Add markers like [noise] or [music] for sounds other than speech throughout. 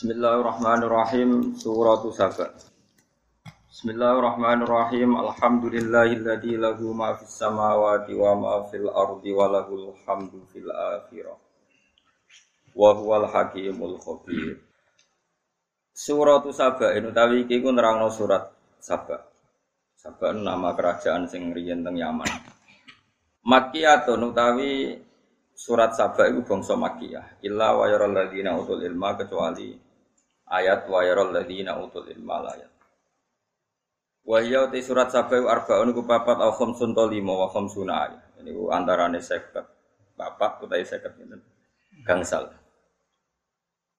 Bismillahirrahmanirrahim. Suratu Saba. Bismillahirrahmanirrahim. Alhamdulillahilladzi lahu ma fis samawati wa ma fil ardi wa lahul hamdu fil akhirah. Wa huwal hakimul khabir. Suratu Saba ini utawi iki ku nerangno surat Saba. Saba nama kerajaan sing riyen teng Yaman. Makkiyatun utawi surat Saba itu bangsa Makkiyah. Illa wa yaral ladina utul ilma kecuali ayat wa yaral ladzina utul ilma ayat wa hiya te surat sabai arbaun ku papat au khamsun to lima wa khamsuna ayat ini ku antarane 50 papat utawi 50 ngene gangsal.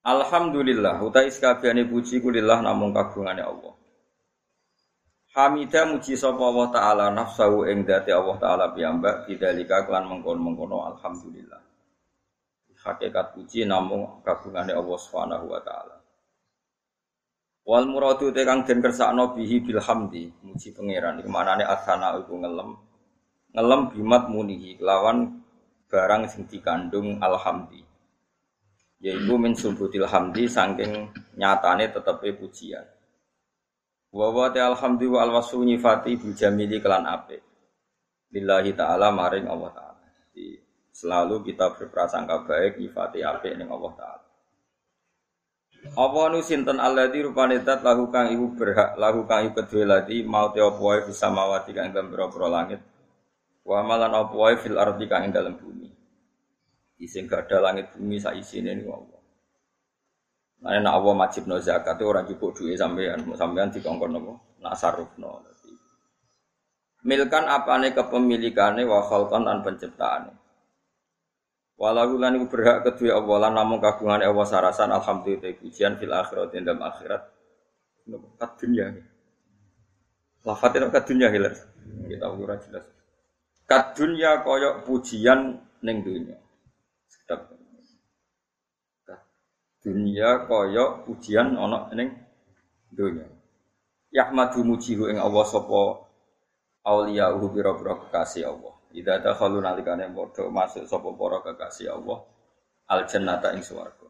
Alhamdulillah utai sekabehane puji kulillah namung kagungane Allah. Hamidah muji sapa Allah taala nafsahu ing dati Allah taala piyambak bidzalika kelan mengkon-mengkono alhamdulillah. Hakikat puji namung kagungane Allah Subhanahu wa taala Wal muradu te kang den kersakno bihi bil hamdi, muji pangeran. Iku manane asana iku ngelem. Ngelem bimat munihi lawan barang sing dikandung alhamdi. Yaiku min subutil hamdi saking nyatane tetepe pujian. Wa wa ta alhamdi wa alwasu nyifati bil jamili kelan apik. Lillahi taala maring Allah taala. Selalu kita berprasangka baik nyifati apik ning Allah taala. Apa nu sinten alladzi rupane zat lahu kang iku berhak lahu kang iku kedue lati mau te apa wae bisa mawati kang dalam pira langit. Wa malan apa wae fil ardi kang ing dalam bumi. Ising ada langit bumi sak isine niku Allah. Nah, nek Allah no zakat itu orang cukup duit sampean, sampean dikongkon nopo, nak sarufno. Milkan apane kepemilikane wa khalqan lan penciptaane. Walau lan iku berhak kedua Allah lan namung kagungan Allah sarasan alhamdulillah pujian fil akhirat dalam akhirat. Kat dunia. Lafate kat dunia hilir. Kita ora jelas. Kat dunia koyok pujian ning dunia. Sedap. Dunia koyok pujian ana ning dunia. Yahmadu mujihu ing Allah sapa auliya uhu biro-biro kekasih Allah. Ida ada kalau nalikane bodoh masuk sopo poro kekasih Allah al jannata ing swarga.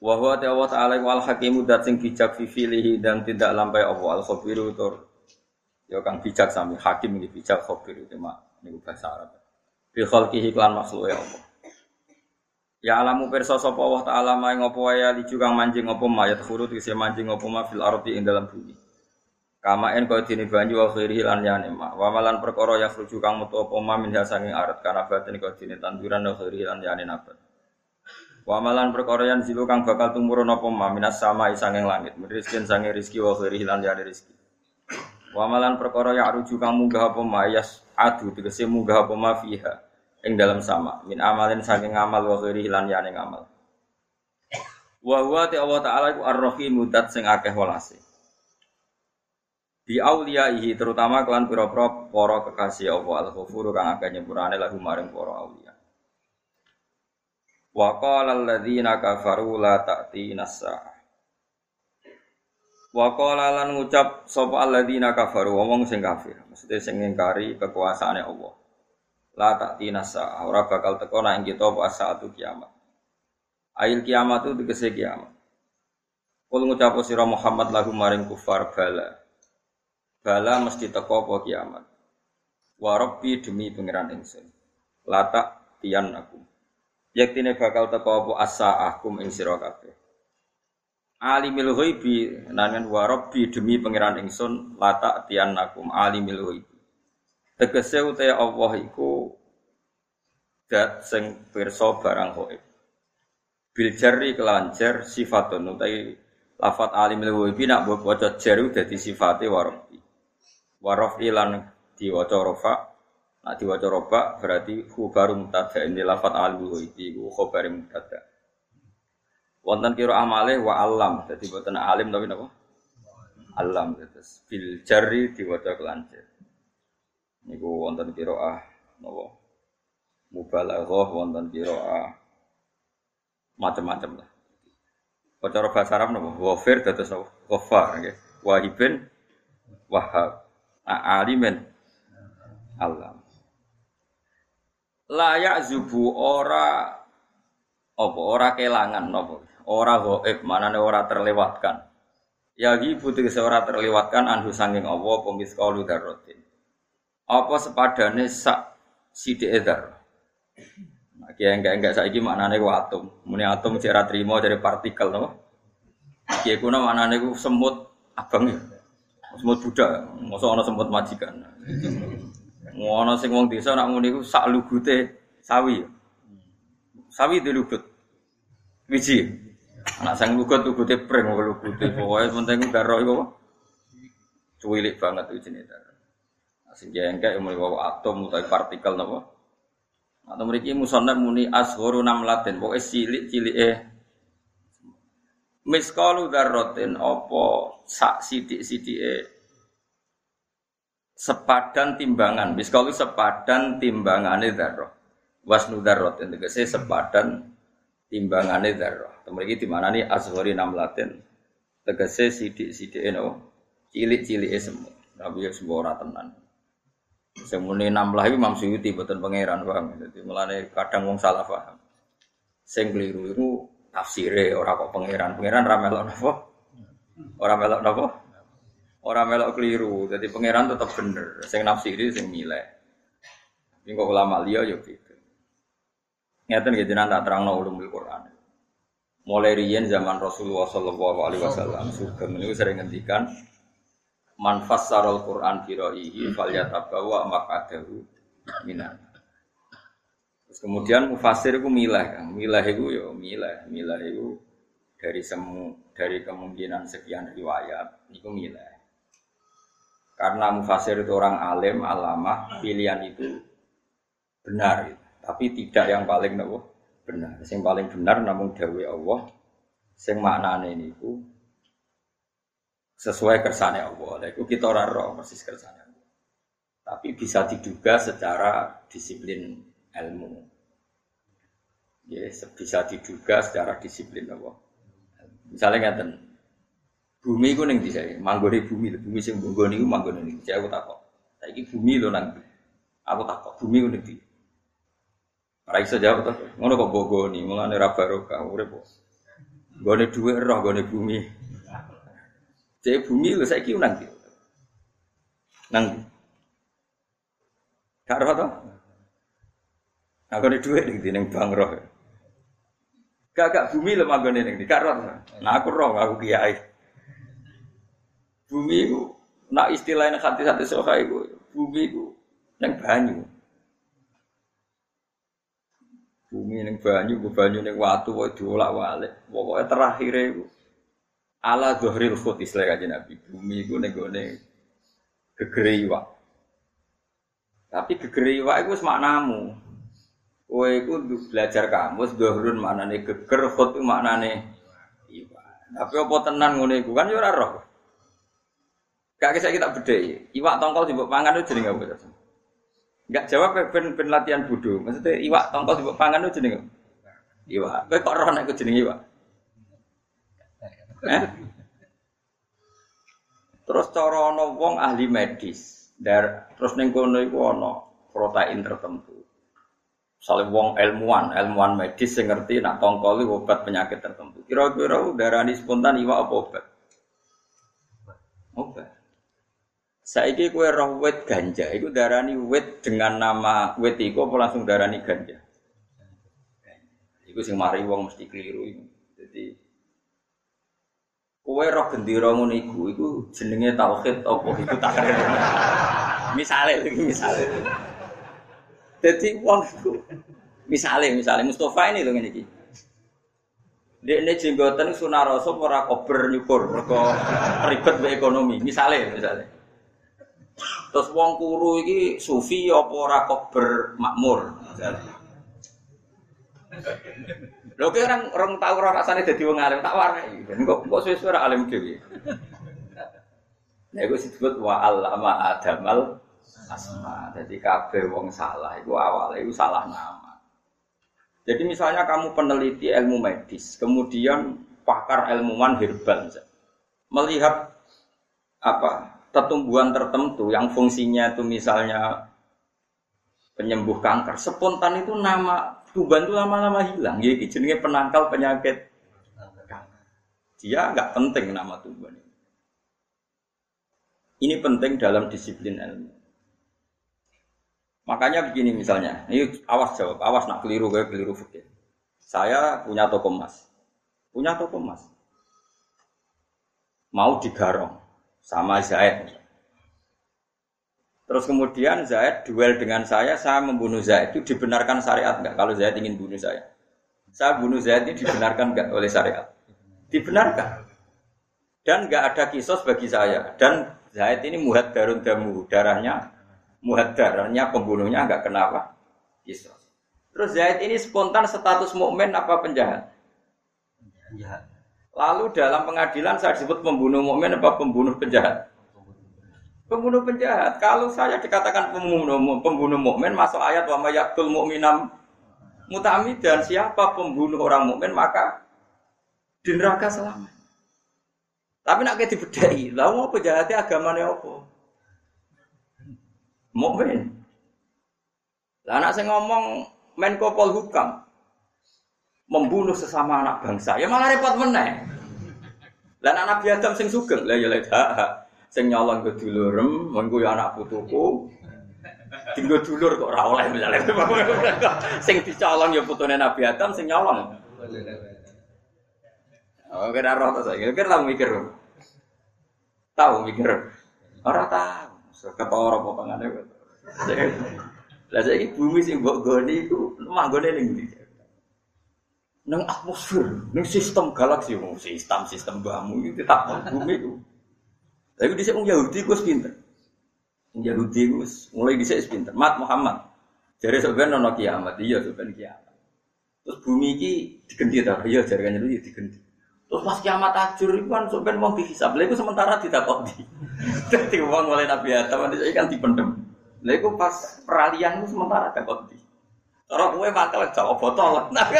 Wa huwa ta'ala ta'ala wal hakimu dat sing bijak fi filihi dan tidak lampai Allah al khabiru tur ya kang bijak sami hakim iki bijak khabir itu mak niku bahasa Arab. Bi khalqihi klan makhluk ya Allah. Ya alamu perso sapa Allah taala mae ngopo wae li kang manjing ngopo mayat khurut kise manjing ngopo ma fil ardi ing dalam bumi. Kama en kau dini banyu wa khairi lan yani ma. Wa malan perkara ya kang metu apa ma min sanging arat kana batin kau dini tanduran wa khairi lan yani nabat. Wa malan perkara yang zilu kang bakal tumurun apa ma minas sama sanging langit. Rizkin sanging rizki wa khairi lan yani rizki. Wa malan perkara ya kang munggah apa ma yas adu tegese munggah apa ma fiha ing dalam sama min amalin sanging amal wa khairi lan yani ngamal. Wa huwa ta Allah taala iku ar-rahim sing akeh walase bi auliyaihi terutama kelan pira-pira para kekasih Allah al-ghafur kang akeh nyepurane lagu maring para auliya. Wa qala alladziina kafaru la ta'tina as-saah. Wa qala lan ngucap sapa alladziina kafaru wong sing kafir, mesti sing ngingkari kekuasaane Allah. La ta'tina as-saah, ora bakal teko nek kita apa saatu kiamat. Ail kiamat itu tegese kiamat. Kul ngucap sira Muhammad lagu maring kufar bala bala mesti teko apa kiamat? Warobi demi pangeran ingsun. Latak tian aku yaktine bakal teko apa? Asa akum ing sira kabeh. Alimil ghaibi warobi demi pangeran ingsun latak tian akum alimil ghaibi. Tegese uta Allah iku dat sing pirsa barang ghaib bil jarri kelancer sifatun utai lafat alimil ghaibi nak bocah jaru dadi sifate warobi warof ilan diwaca rofa nak diwaca roba berarti baru mutada ini lafat alu itu khabar mutada wonten kira amale wa alam jadi buatan alim tapi napa? Alam terus bil jari diwaca kelancar niku wonten kira ah napa? Mubalaghah wonten kira ah macam-macam lah. Cara bahasa Arab napa? Wafir dados wafar nggih. Wahibin wahab alimen alam layak zubu ora apa ora kelangan napa ora gaib, manane ora terlewatkan. Ya ibu tegese ora terlewatkan anhu sanging apa miskalu dzarratin. Apa sepadane sak sithik dzar. Nah, kiye enggak enggak saiki maknane ku atom. Muni atom cek ra trimo dari partikel to. Kiye kuna maknane ku semut abang ya. Semut Buddha, mosok ana semut majikan. Ngono sing wong desa nak muni ku sak lugute sawi. Sawi dilugut. Wiji. Anak sang lugut lugute pring kok lugute pokoke penting daro iku apa? Cuwilik banget daro. Nah, sing jengkek mulai wawa atom utawa partikel napa? Atau mriki musannaf muni asgharu namlatin, pokoke cilik eh miskalu dzarratin apa sak sithik-sithike sepadan timbangan. Miskalu sepadan timbangane dzarrah. Wasnu dzarratin tegese sepadan timbangane dzarrah. Mriki di mana nih azhari namlatin tegese sidik-sidik eno cilik-cilik semua. Tapi ya semua ora tenan. Semune namlah iki Imam Suyuti boten pangeran paham. Dadi mulane kadang wong salah paham. Sing keliru tafsire ora kok pangeran. Pangeran ra melok napa? Ora melok napa? Ora melok keliru. Jadi pangeran tetap bener. Sing nafsiri sing milih. Ini kok ulama liya ya gitu. Ngeten gitu nanti terangno ulumul Quran mulai riyen zaman Rasulullah Shallallahu Alaihi Wasallam sugeng ini sering ngendikan manfas sarol Quran firoihi falyatabawa makadahu minan. Terus kemudian mufasir itu milah kan, milah itu yo milah, milah itu dari semu dari kemungkinan sekian riwayat itu milah. Karena mufasir itu orang alim, alamah, pilihan itu benar, tapi tidak yang paling nopo benar. Yang paling benar namun dawe Allah sing maknane niku sesuai kersane Allah. Lha kita ora roh persis kersane Allah. Tapi bisa diduga secara disiplin ilmu. Ya, bisa diduga secara disiplin Allah. Misalnya ngeten, bumi ku ning dhisik, manggone bumi, bumi sing manggon niku manggone ning dhisik aku takok. Saiki bumi lho nang aku takok, bumi ku ning dhisik. Ora iso jawab to. Ngono kok bogoni, mulane ra barokah urip kok. Gone dhuwit roh gone bumi. Cek bumi lho saiki nang ndi? Nang Gak roh to? Aku dhuwit ning ndi ning bang roh. Gak bumi lho manggone ning ndi? Gak roh. Nah aku roh aku kiai. Bumi ku nak istilahnya hati-hati soha iku, bumi ku yang banyu. bumi ning banyu, ku banyu ning watu kok diolak-walik. Pokoke terakhir iku ala dhahril khut istilah kanjeng Nabi. Bumi iku ning gone gegere iwak. Tapi gegere iwak iku wis maknamu. Kowe iku belajar kamus dhahrun maknane geger, khut maknane iwak. Tapi apa tenan ngene iku kan yo ora roh. Gak kisah kita bedhe. Iwak tongkol dibuk pangan itu jenenge apa? Enggak jawab ben latihan bodoh. Maksudnya iwak tongkol di pangan itu jenenge. Iwak. Kowe kok roh nek jenenge iwak? Eh? Terus ana wong ahli medis, dar terus ning kono iku protein tertentu. Misalnya wong ilmuwan, ilmuwan medis yang ngerti nak tongkol obat penyakit tertentu. Kira-kira darah ini spontan iwak apa obat? Obat. Saiki kue roh wet ganja, itu darani wet dengan nama wet iku apa langsung darani ganja? Iku sing mari wong mesti keliru. Jadi kue roh gendera ngono iku, iku jenenge tauhid apa iku tak [laughs] Misale iki misale. Jadi wong iku misale misale Mustafa ini lho ngene iki. Dia ini jenggotan sunah rasul ora kober nyukur, mereka ribet be ekonomi. Misalnya, misalnya. Terus wong kuru iki sufi apa ora kok bermakmur. Lho ki orang orang tahu ora rasane dadi wong alim tak warai. Kok kok suwe-suwe alim dhewe. Nah, itu disebut wa allama adamal asma. Jadi kabeh wong salah itu awalnya itu salah nama. Jadi misalnya kamu peneliti ilmu medis, kemudian pakar ilmuwan herbal melihat apa Tetumbuhan tertentu yang fungsinya itu misalnya penyembuh kanker, spontan itu nama tumbuhan itu lama-lama hilang. Jadi jenenge penangkal penyakit Dia nggak penting nama ini. Ini penting dalam disiplin ilmu. Makanya begini misalnya, ini awas jawab, awas nak keliru gue keliru fikir. Saya punya toko emas, punya toko emas, mau digarong sama Zaid. Terus kemudian Zaid duel dengan saya, saya membunuh Zaid itu dibenarkan syariat nggak? Kalau Zaid ingin bunuh saya, saya bunuh Zaid ini dibenarkan nggak oleh syariat? Dibenarkan. Dan nggak ada kisos bagi saya. Dan Zaid ini muhad darun damu, darahnya muhad darahnya pembunuhnya nggak kenapa kisos. Terus Zaid ini spontan status mukmin apa penjahat? Penjahat. Lalu dalam pengadilan saya disebut pembunuh mukmin apa pembunuh penjahat? Pembunuh penjahat. Kalau saya dikatakan pembunuh pembunuh mukmin masuk ayat wa mayyatul mu'minam dan siapa pembunuh orang mukmin maka di neraka selama. Tapi nak kayak dibedai, lalu mau penjahatnya agamanya apa? Mukmin. Lah anak saya ngomong Menko Polhukam membunuh sesama anak bangsa, ya malah repot meneh. Lah anak Nabi Adam sing sugeng, lah ya lek sing nyolong ke dulurem, mengko ya anak putuku. Tinggal dulur kok ora oleh misalnya. sing dicolong ya putune Nabi Adam sing nyolong. Oh, kira roh to saya. Kira tahu mikir. Tahu mikir. Ora tahu. Ketara apa pangane. Lah saiki bumi sing mbok goni iku manggone ning ndi? Nang atmosfer, nang sistem galaksi, sistem sistem bamu itu tak bumi itu. Tapi dhisik wong Yahudi ku pinter. Wong Yahudi ku mulai dhisik wis pinter. Mat Muhammad. Jare sampean ana kiamat, iya sampean kiamat. Terus bumi iki digenti ta? Iya jarane itu ya digenti. Terus pas kiamat ajur itu kan sampean wong dihisab. Lha iku sementara ditakoki. Dadi [laughs] wong mulai Nabi Adam iki kan dipendem. Lha pas peralihan itu sementara takoki. Cara kowe bakal jawab botol. [laughs] Nabi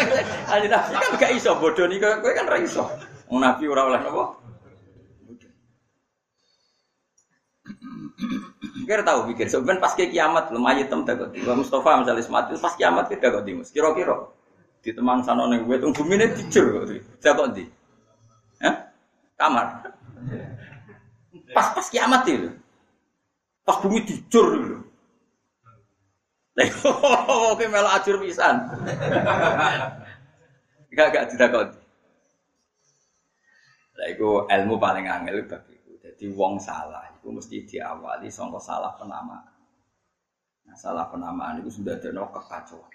kan gak iso bodoh nih kowe kan ra iso. Wong Nabi ora oleh napa? Kira [clears throat] tahu pikir, sebenarnya pas ke kiamat lemah hitam takut. Mustafa misalnya mati pas kiamat kita kok dimus. Kira-kira di teman sana neng gue tunggu bumi ini dijur kok. Di, kamar. Pas pas kiamat itu, pas bumi dijur dulu. [laughs] Oke malah ajur pisan. Gak gak tidak kok. Lah itu ilmu paling angel bagi jadi wong salah itu mesti diawali sangka salah penamaan. Nah, salah penamaan itu sudah ada kekacauan.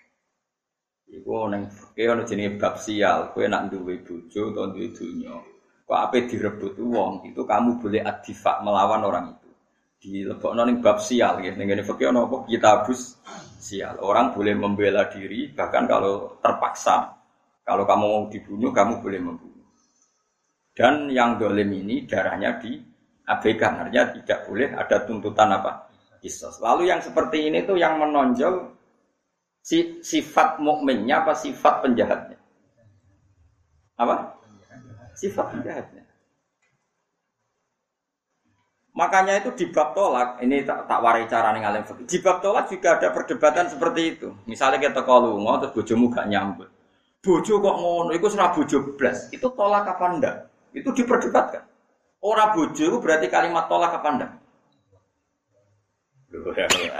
Iku neng fikih ana jenenge bab sial, kowe nak duwe bojo utawa duwe donya. Kok ape direbut wong, itu kamu boleh adifak melawan orang itu. Di lebokno ning bab sial ning ngene fikih ana apa kitabus sial. Orang boleh membela diri bahkan kalau terpaksa. Kalau kamu mau dibunuh, kamu boleh membunuh. Dan yang dolim ini darahnya di abaikan artinya tidak boleh ada tuntutan apa kisos. Lalu yang seperti ini tuh yang menonjol si, sifat mukminnya apa sifat penjahatnya? Apa? Sifat penjahatnya. Makanya itu di bab tolak, ini tak, tak warai cara nih fikih. Di bab tolak juga ada perdebatan seperti itu. Misalnya kita kalau mau terus bojomu gak nyambut. Bojo kok ngono, itu serah bojo blas. Itu tolak apa enggak? Itu diperdebatkan. Ora bojo itu berarti kalimat tolak apa ndak?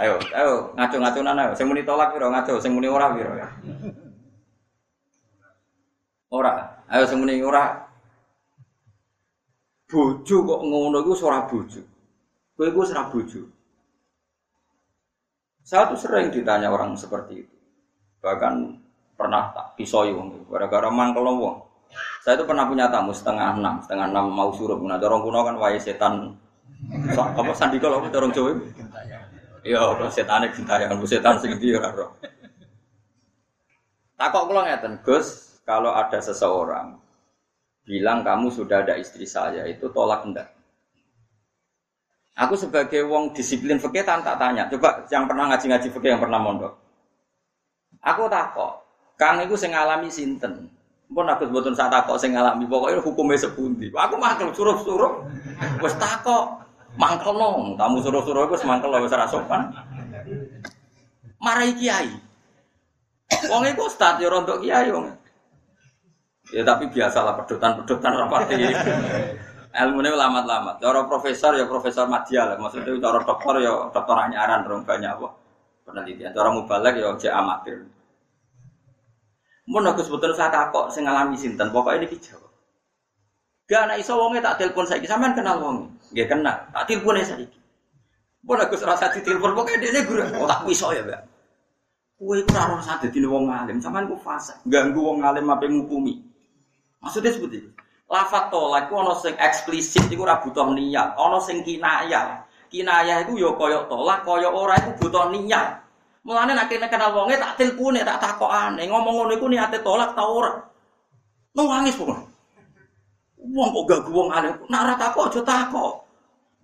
Ayo, ayo ngaco-ngaconan ayo. Sing muni tolak piro ngaco, sing muni ora piro ya. [laughs] Ora, ayo sing muni ora. Bojo kok ngono iku ora bojo. Kowe iku ora bojo. Saya tuh sering ditanya orang seperti itu. Bahkan pernah tak pisoi wong gara-gara mangkel wong. Saya itu pernah punya tamu setengah enam, setengah enam mau suruh. Nah, dorong kuno kan wae setan. So, apa sandi kalau dorong cowok? Iya, kalau setan itu gentayangan, setan sing ndi ora roh. Takok kula ngeten, Gus, kalau ada seseorang bilang kamu sudah ada istri saya, itu tolak enggak? Aku sebagai wong disiplin fikih tak tanya. Coba yang pernah ngaji-ngaji fikih yang pernah mondok. Aku takok, Kang itu sing ngalami sinten? Pun aku sebutun saat takok sing ngalami pokoknya hukumnya sepundi. Aku mangkel suruh-suruh. Wes takok mangkel nong. Tamu suruh-suruh wis mangkel wis ora sopan. Marai kiai. Wong iku ustaz ya kiai wong. Ya tapi biasalah pedotan-pedotan rapati. Ilmu ini lama-lama. Cara profesor ya profesor media lah. Maksudnya cara dokter ya dokter anyaran dong banyak apa penelitian. Cara mubalek ya cek amatir. Mun aku sebetulnya saya takut saya ngalami sinten. Pokoknya ini dijawab. Gak anak iso wonge tak telepon saya sampean kenal wonge. Gak kenal. Tak telepon saya iki. Mun aku serasa ditelepon pokoknya dia guru. Oh tak iso ya, Mbak. Kowe iku ora usah dadi wong alim, sampean ku fase. Ganggu wong alim apa ngukumi. Maksudnya seperti itu. Lafat tolak itu ono sing eksplisit itu ora butuh niat, ono sing kinayah. Kinayah itu yo koyok tolak, koyok ora itu butuh niat. Mulane nek kene kenal wonge tak tilpune, tak takokane, ngomong ngono iku niate tolak ta ora. Nangis pokoke. Wong kok gak wong alim, nak ora takok aja.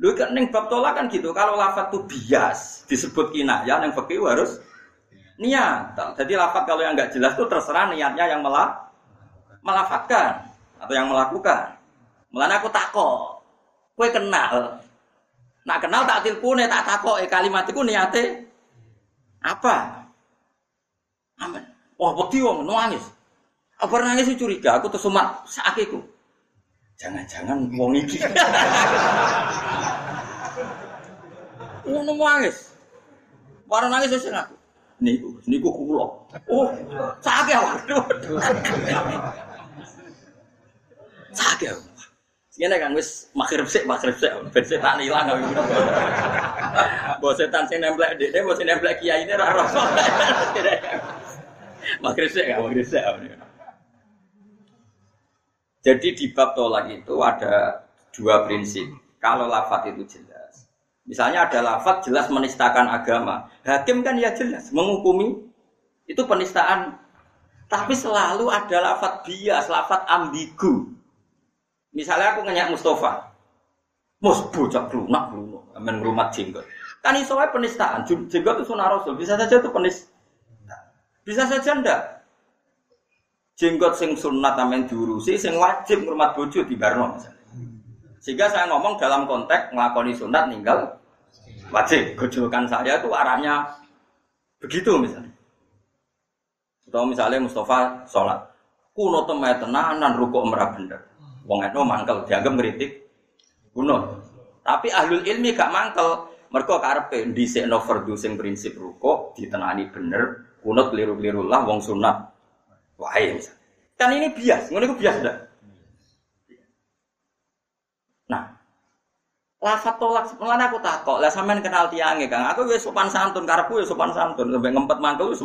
Lho kan ning bab tolak kan gitu, kalau lafat tuh bias disebut kinayah yang fikih harus niat. Jadi lafat kalau yang nggak jelas tuh terserah niatnya yang malah melafatkan atau yang melakukan. Mulane aku takok. Kowe kenal. Nak kenal tak tilpune tak takok eh kalimat iku niate apa? Amin. Wah, wedi wong nangis. Apa nangis curiga, aku terus sumat sakiku. Jangan-jangan wong iki. [laughs] Ngono nangis. Warna nangis sing aku. Niku, niku kula. Oh, sakit [laughs] waduh. Sakit. Ngene kan wis makrib sik, makrib sik. Ben setan ilang aku. Mbok setan sing nemplek dhekne, mbok sing nemplek kiai ini ora ora. Makrib sik, makrib sik. Jadi di bab tolak itu ada dua prinsip. Kalau lafat itu jelas. Misalnya ada lafat jelas menistakan agama. Hakim kan ya jelas menghukumi itu penistaan. Tapi selalu ada lafat bias, lafat ambigu. Misalnya aku ngenyak Mustafa. Mus bocah lunak lunak, amen rumah jenggot. Kan iso penistaan. Jenggot itu sunnah Rasul. Bisa saja itu penis. Bisa saja ndak. Jenggot sing sunat amen diurusi, sing wajib ngurmat bojo di Barno misalnya. Sehingga saya ngomong dalam konteks ngelakoni sunat ninggal wajib. Gojolkan saya itu arahnya begitu misalnya. Atau misalnya Mustafa sholat. Kuno temai tenanan rukuk merah bener. Wong eno mangkel dianggap ngeritik kuno. Tapi ahlul ilmi gak mangkel. Mereka karepe dhisikno fardhu sing prinsip ruko ditenani bener, kunut keliru-keliru lah wong sunat. Wae misal. Kan ini bias, ngono iku bias dah. Nah, lafat tolak sebenarnya aku takok lah sampean kenal tiange Kang aku wis sopan santun karepku wis sopan santun sampai ngempet mangkel wis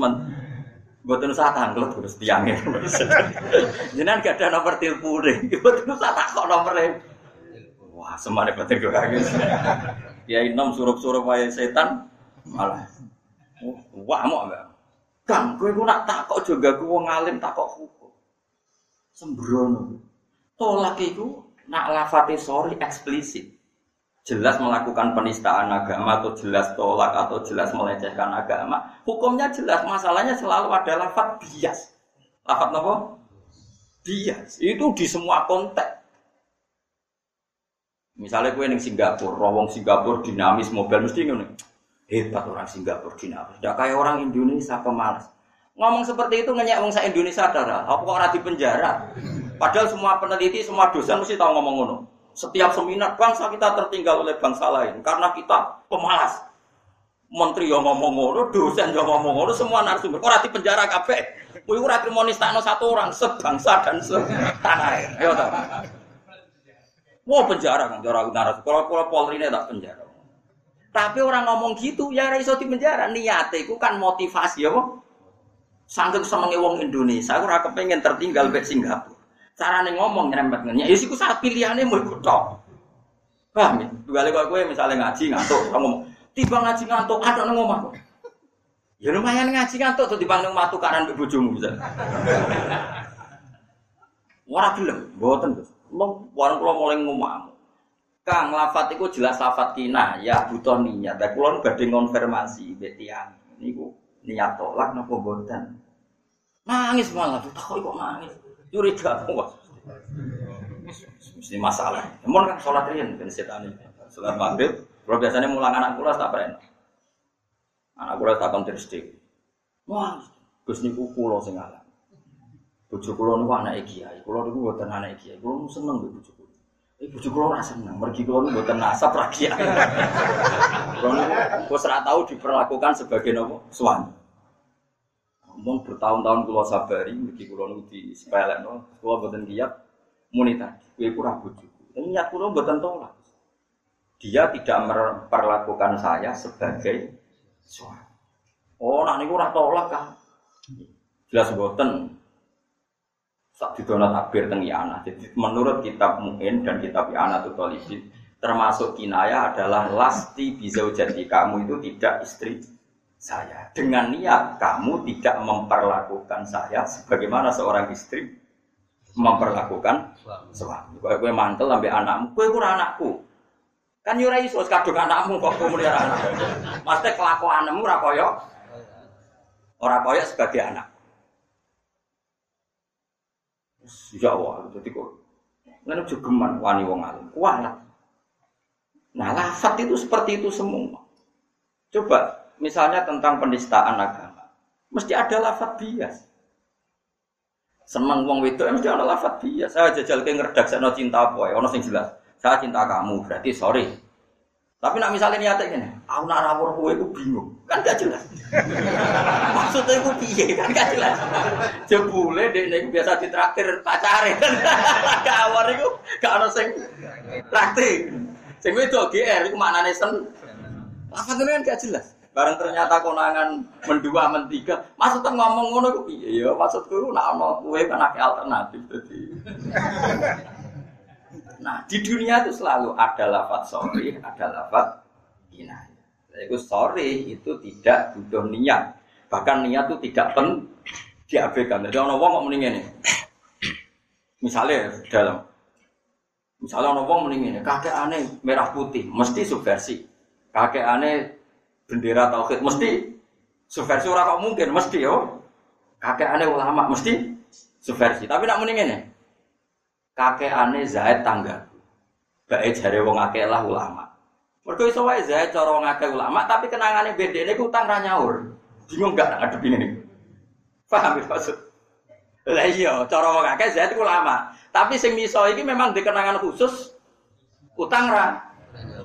Buatan usah tangkel terus tiangnya. [laughs] Jangan gak ada nomor telepon. [laughs] Buatan usah kok nomornya. Wah, semuanya batin gue kaget. Ya inom surup-surup wae setan malah. Wah, mau enggak? Kang, gue gue nak takok juga gue ngalim takok hukum. Sembrono. Tolak itu nak lafati sorry eksplisit jelas melakukan penistaan agama atau jelas tolak atau jelas melecehkan agama, hukumnya jelas. Masalahnya selalu ada lafat bias. Lafat apa? Bias. Itu di semua konteks. Misalnya gue neng Singapura, rawong Singapura dinamis mobil mesti ngono. Hebat orang Singapura dinamis. Tidak kayak orang Indonesia pemalas. Ngomong seperti itu ngenyak wong Indonesia darah. Apa orang di penjara? Padahal semua peneliti, semua dosen mesti tahu ngomong ngono. Setiap seminar bangsa kita tertinggal oleh bangsa lain karena kita pemalas. Menteri yang ngomong ngono, dosen yang ngomong ngono, semua narasumber. Orang di penjara kabeh. Kuwi ora trimo nistakno satu orang sebangsa dan setanah air. Wah penjara kan cara narasumber. Kalau kalau Polri ini tak penjara. Tapi orang ngomong gitu ya iso di penjara. Niate iku kan motivasi ya kok. Sanggup sama wong Indonesia, aku ora kepengen tertinggal be Singapura. Carane ngomong nyerempet ngene. Ya siku saat pilihane mau ikut tok. Paham ya? Dua kali gue misalnya ngaji ngantuk, kamu ngomong, tiba ngaji ngantuk, ada omah Ya lumayan ngaji ngantuk tuh dibanding matu kanan mbek bisa. Ora gelem, mboten Gus. Mau warung kula mulai ngomong. Kang lafat iku jelas lafat kina ya butuh niat. Lah kula badhe konfirmasi mbek tiyang. Niku niat tolak napa mboten. Nangis malah, tuh kok nangis curiga wah mesti masalah namun kan sholat rian ben setan sholat maghrib kalau biasanya mulang anak kula tak pernah anak kula tak terus wah gus niku kulo sing alam Bojo kula niku anake kiai, kula niku mboten anake kiai. Kula seneng mbek bojo kula. Eh bojo kula ora seneng, mergi kula niku mboten nasab ra kiai. [laughs] Kula niku wis ora tau diperlakukan sebagai nopo? Suami. Ngomong bertahun-tahun kula sabari, mergi kula niku disepelekno, kula mboten kiat muni tadi, kowe kurang bojo. Niat kula mboten tolak. Dia tidak memperlakukan saya sebagai suami. Oh, nak niku ora tolak kan. Jelas boten. Sak didono takbir teng Yana. Jadi menurut kitab Mu'in dan kitab Yana itu termasuk kinaya adalah lasti bisa jadi kamu itu tidak istri saya. Dengan niat kamu tidak memperlakukan saya sebagaimana seorang istri memperlakukan suami. Kau kue mantel sampai anakmu, kue kurang anakku. Kan yurai iso kadung anakmu kok kemudian anak. Maksudnya kelakuanmu ora koyo ora koyo sebagai anak. Ya Allah, jadi kok ngene jogeman wani wong alim. Kualat. Nah, lafat itu seperti itu semua. Coba misalnya tentang penistaan agama. Mesti ada lafat bias. Seneng wong wedok mesti ada lafat bias. Saya jajal ke ngredaksekno cinta apa ya, ono sing jelas. Saya cinta kamu, berarti sorry. Tapi nak misalnya niatnya ini, aku nak rawur kue itu bingung, kan gak jelas. [laughs] Maksudnya itu piye, kan gak jelas. Jebule dek ini biasa ditraktir pacare, kan [laughs] gak awar itu gak ada sing traktir. Sing itu GR itu mana nesen? Apa kan gak jelas. Barang ternyata konangan mendua mentiga, maksudnya ngomong ngono itu piye? Ya maksudku itu nak ono kue kan alternatif jadi. [laughs] Nah, di dunia itu selalu ada lafat sorry, ada lafat inayah. Itu sorry itu tidak butuh niat. Bahkan niat itu tidak pen diabaikan. Jadi orang ngomong mending ini. [coughs] Misalnya dalam Misalnya orang ngomong mending ini, kakek aneh merah putih, mesti subversi. Kakek aneh bendera tauhid, mesti subversi orang kok mungkin, mesti yo. Kakek aneh ulama, mesti subversi. Tapi nak mending ini, kakek aneh Zaid tangga. Baik jare wong akeh lah ulama. Mergo iso wae Zaid cara wong akeh ulama, tapi kenangane bedene ku utang ra nyaur. Bingung gak ngadep ini. Paham ya maksud? Lah iya, cara wong akeh ulama. Tapi sing miso iki memang dikenangan khusus utang ra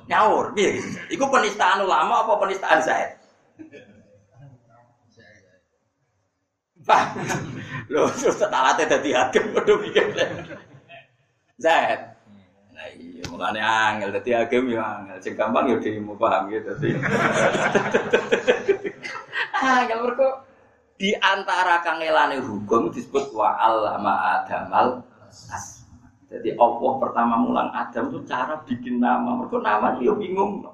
nyaur. Piye gitu? Iku penistaan ulama apa penistaan Zaid? Pak, lho, tak latih dadi hakim, waduh pikir. Zaid. Nah iya, mulane angel dadi hakim ya angel. Sing gampang ya dhewe paham gitu dadi. Angel mergo di antara kangelane hukum disebut wa allama adamal as. Jadi Allah pertama mulang Adam itu cara bikin nama. Mergo nama dia bingung.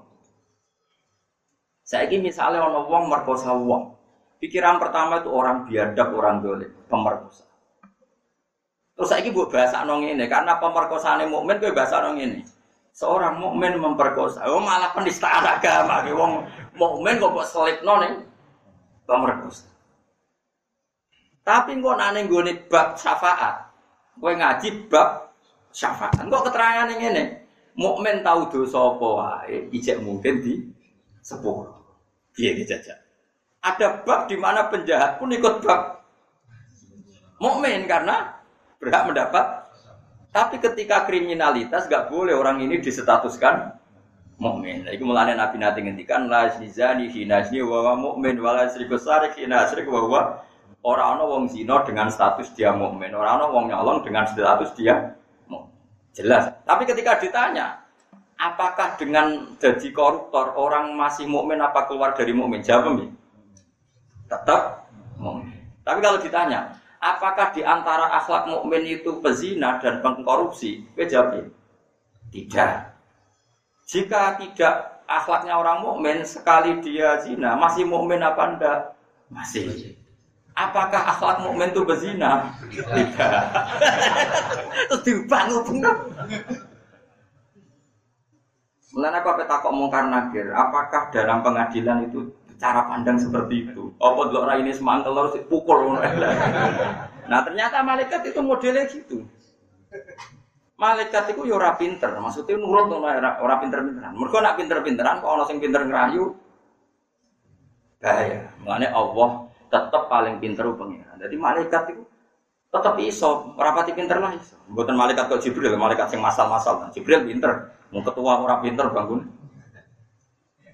Saya ini misalnya orang wong merkosa wong. Pikiran pertama itu orang biadab, orang dolim, pemerkosa. Terus saya buat bahasa nong ini karena pemerkosaan mukmin gue bahasa nong ini. Seorang mukmin memperkosa, oh malah penistaan agama, gue wong mukmin kok buat selip nong pemerkosa. Tapi kok nane gue bab syafaat, gue ngaji bab syafaat. Kok keterangan yang ini, mukmin tahu dosa apa wae, ijek mungkin di sepuluh. Iya aja. Ada bab di mana penjahat pun ikut bab mukmin karena berhak mendapat. Tapi ketika kriminalitas gak boleh orang ini disetatuskan mukmin. Iku mulane Nabi nanti ngendikan la zani hina zni wa mukmin wa la syriku hina wa huwa ora ana wong zina dengan status dia mukmin, ora ana wong nyolong dengan status dia. Jelas. Tapi ketika ditanya, apakah dengan jadi koruptor orang masih mukmin apa keluar dari mukmin? Jawab Tetap mukmin. Tapi kalau ditanya, Apakah di antara akhlak mukmin itu pezina dan pengkorupsi? Jawab tidak. Jika tidak akhlaknya orang mukmin sekali dia zina, masih mukmin apa enggak? Masih. Apakah akhlak mukmin itu bezina? Tidak. Terus dibangun Mulanya aku apa kok mungkar nakir? Apakah dalam pengadilan itu cara pandang seperti itu. Apa dulu orang ini semangkel harus pukul. Nah ternyata malaikat itu modelnya gitu. Malaikat itu ya ora pinter, maksudnya nurut ora, ora pinter-pinteran. Mereka nak pinter-pinteran, kok orang pinter ngerayu, bahaya. Makanya Allah tetap paling pinter pengiran. Jadi malaikat itu tetap iso, rapati pinter lah iso. Buatan malaikat kok Jibril, malaikat yang masal-masal. Jibril pinter, mau ketua orang pinter bangun.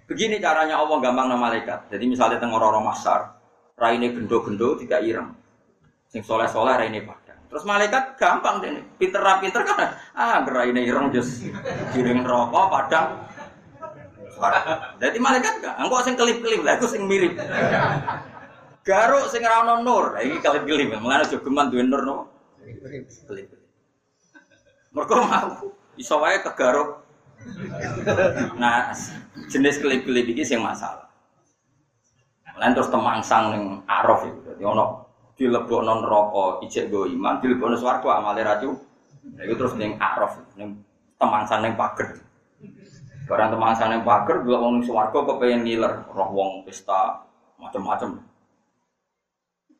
Begini caranya Allah gampang nama malaikat. Jadi misalnya tengok orang masar, raine gendo-gendo tidak ireng. Sing soleh-soleh raine padang. Terus malaikat gampang deh, pinter pinter kan, ah raine ireng just kirim rokok padang. Jadi malaikat gak, engkau sing kelip-kelip lah, aku sing mirip. Garuk sing ora ono nur. Iki kalih gelem. Mulane aja geman duwe nur no. Kelip. Mergo mau iso wae kegaruk. Nah, jenis kelip-kelip iki sing masalah. Lan terus temangsang ning araf itu. Dadi ono dilebokno neraka ijek go iman, dilebokno swarga amale ra cu. Nah, itu terus ning araf ning temangsang ning pager. Barang temangsang ning pager delok wong swarga kepengin ngiler, roh wong pesta macam-macam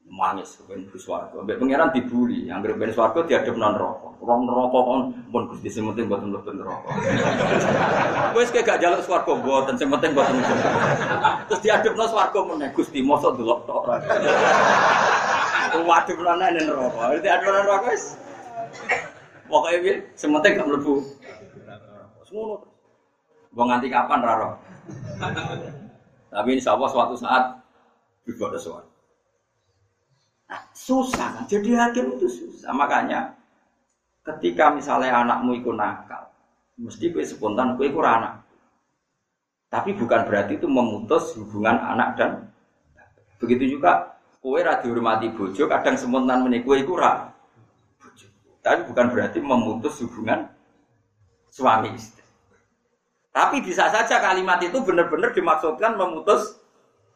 manis ben swarga. Mbek pangeran dibuli, anggere ben swarga diadep nang neraka. Rong neraka kon pun Gusti sing penting mboten mlebu neraka. [laughs] Wis kayak gak jaluk swarga mboten sing penting mboten. Terus diadepno swarga meneh Gusti mosok delok tok ora. [laughs] Waduh nang neraka. Diadep nang neraka wis. Pokoke piye sing penting gak mlebu. Semono. Wong nganti kapan raro? [laughs] Tapi insya Allah suatu saat juga ada suara. Nah, susah, jadi hakim itu susah. Makanya ketika misalnya anakmu ikut nakal, mesti kue spontan kue ikut anak. Tapi bukan berarti itu memutus hubungan anak dan begitu juga kue radio hormati bojo kadang spontan ikut Tapi bukan berarti memutus hubungan suami istri. Tapi bisa saja kalimat itu benar-benar dimaksudkan memutus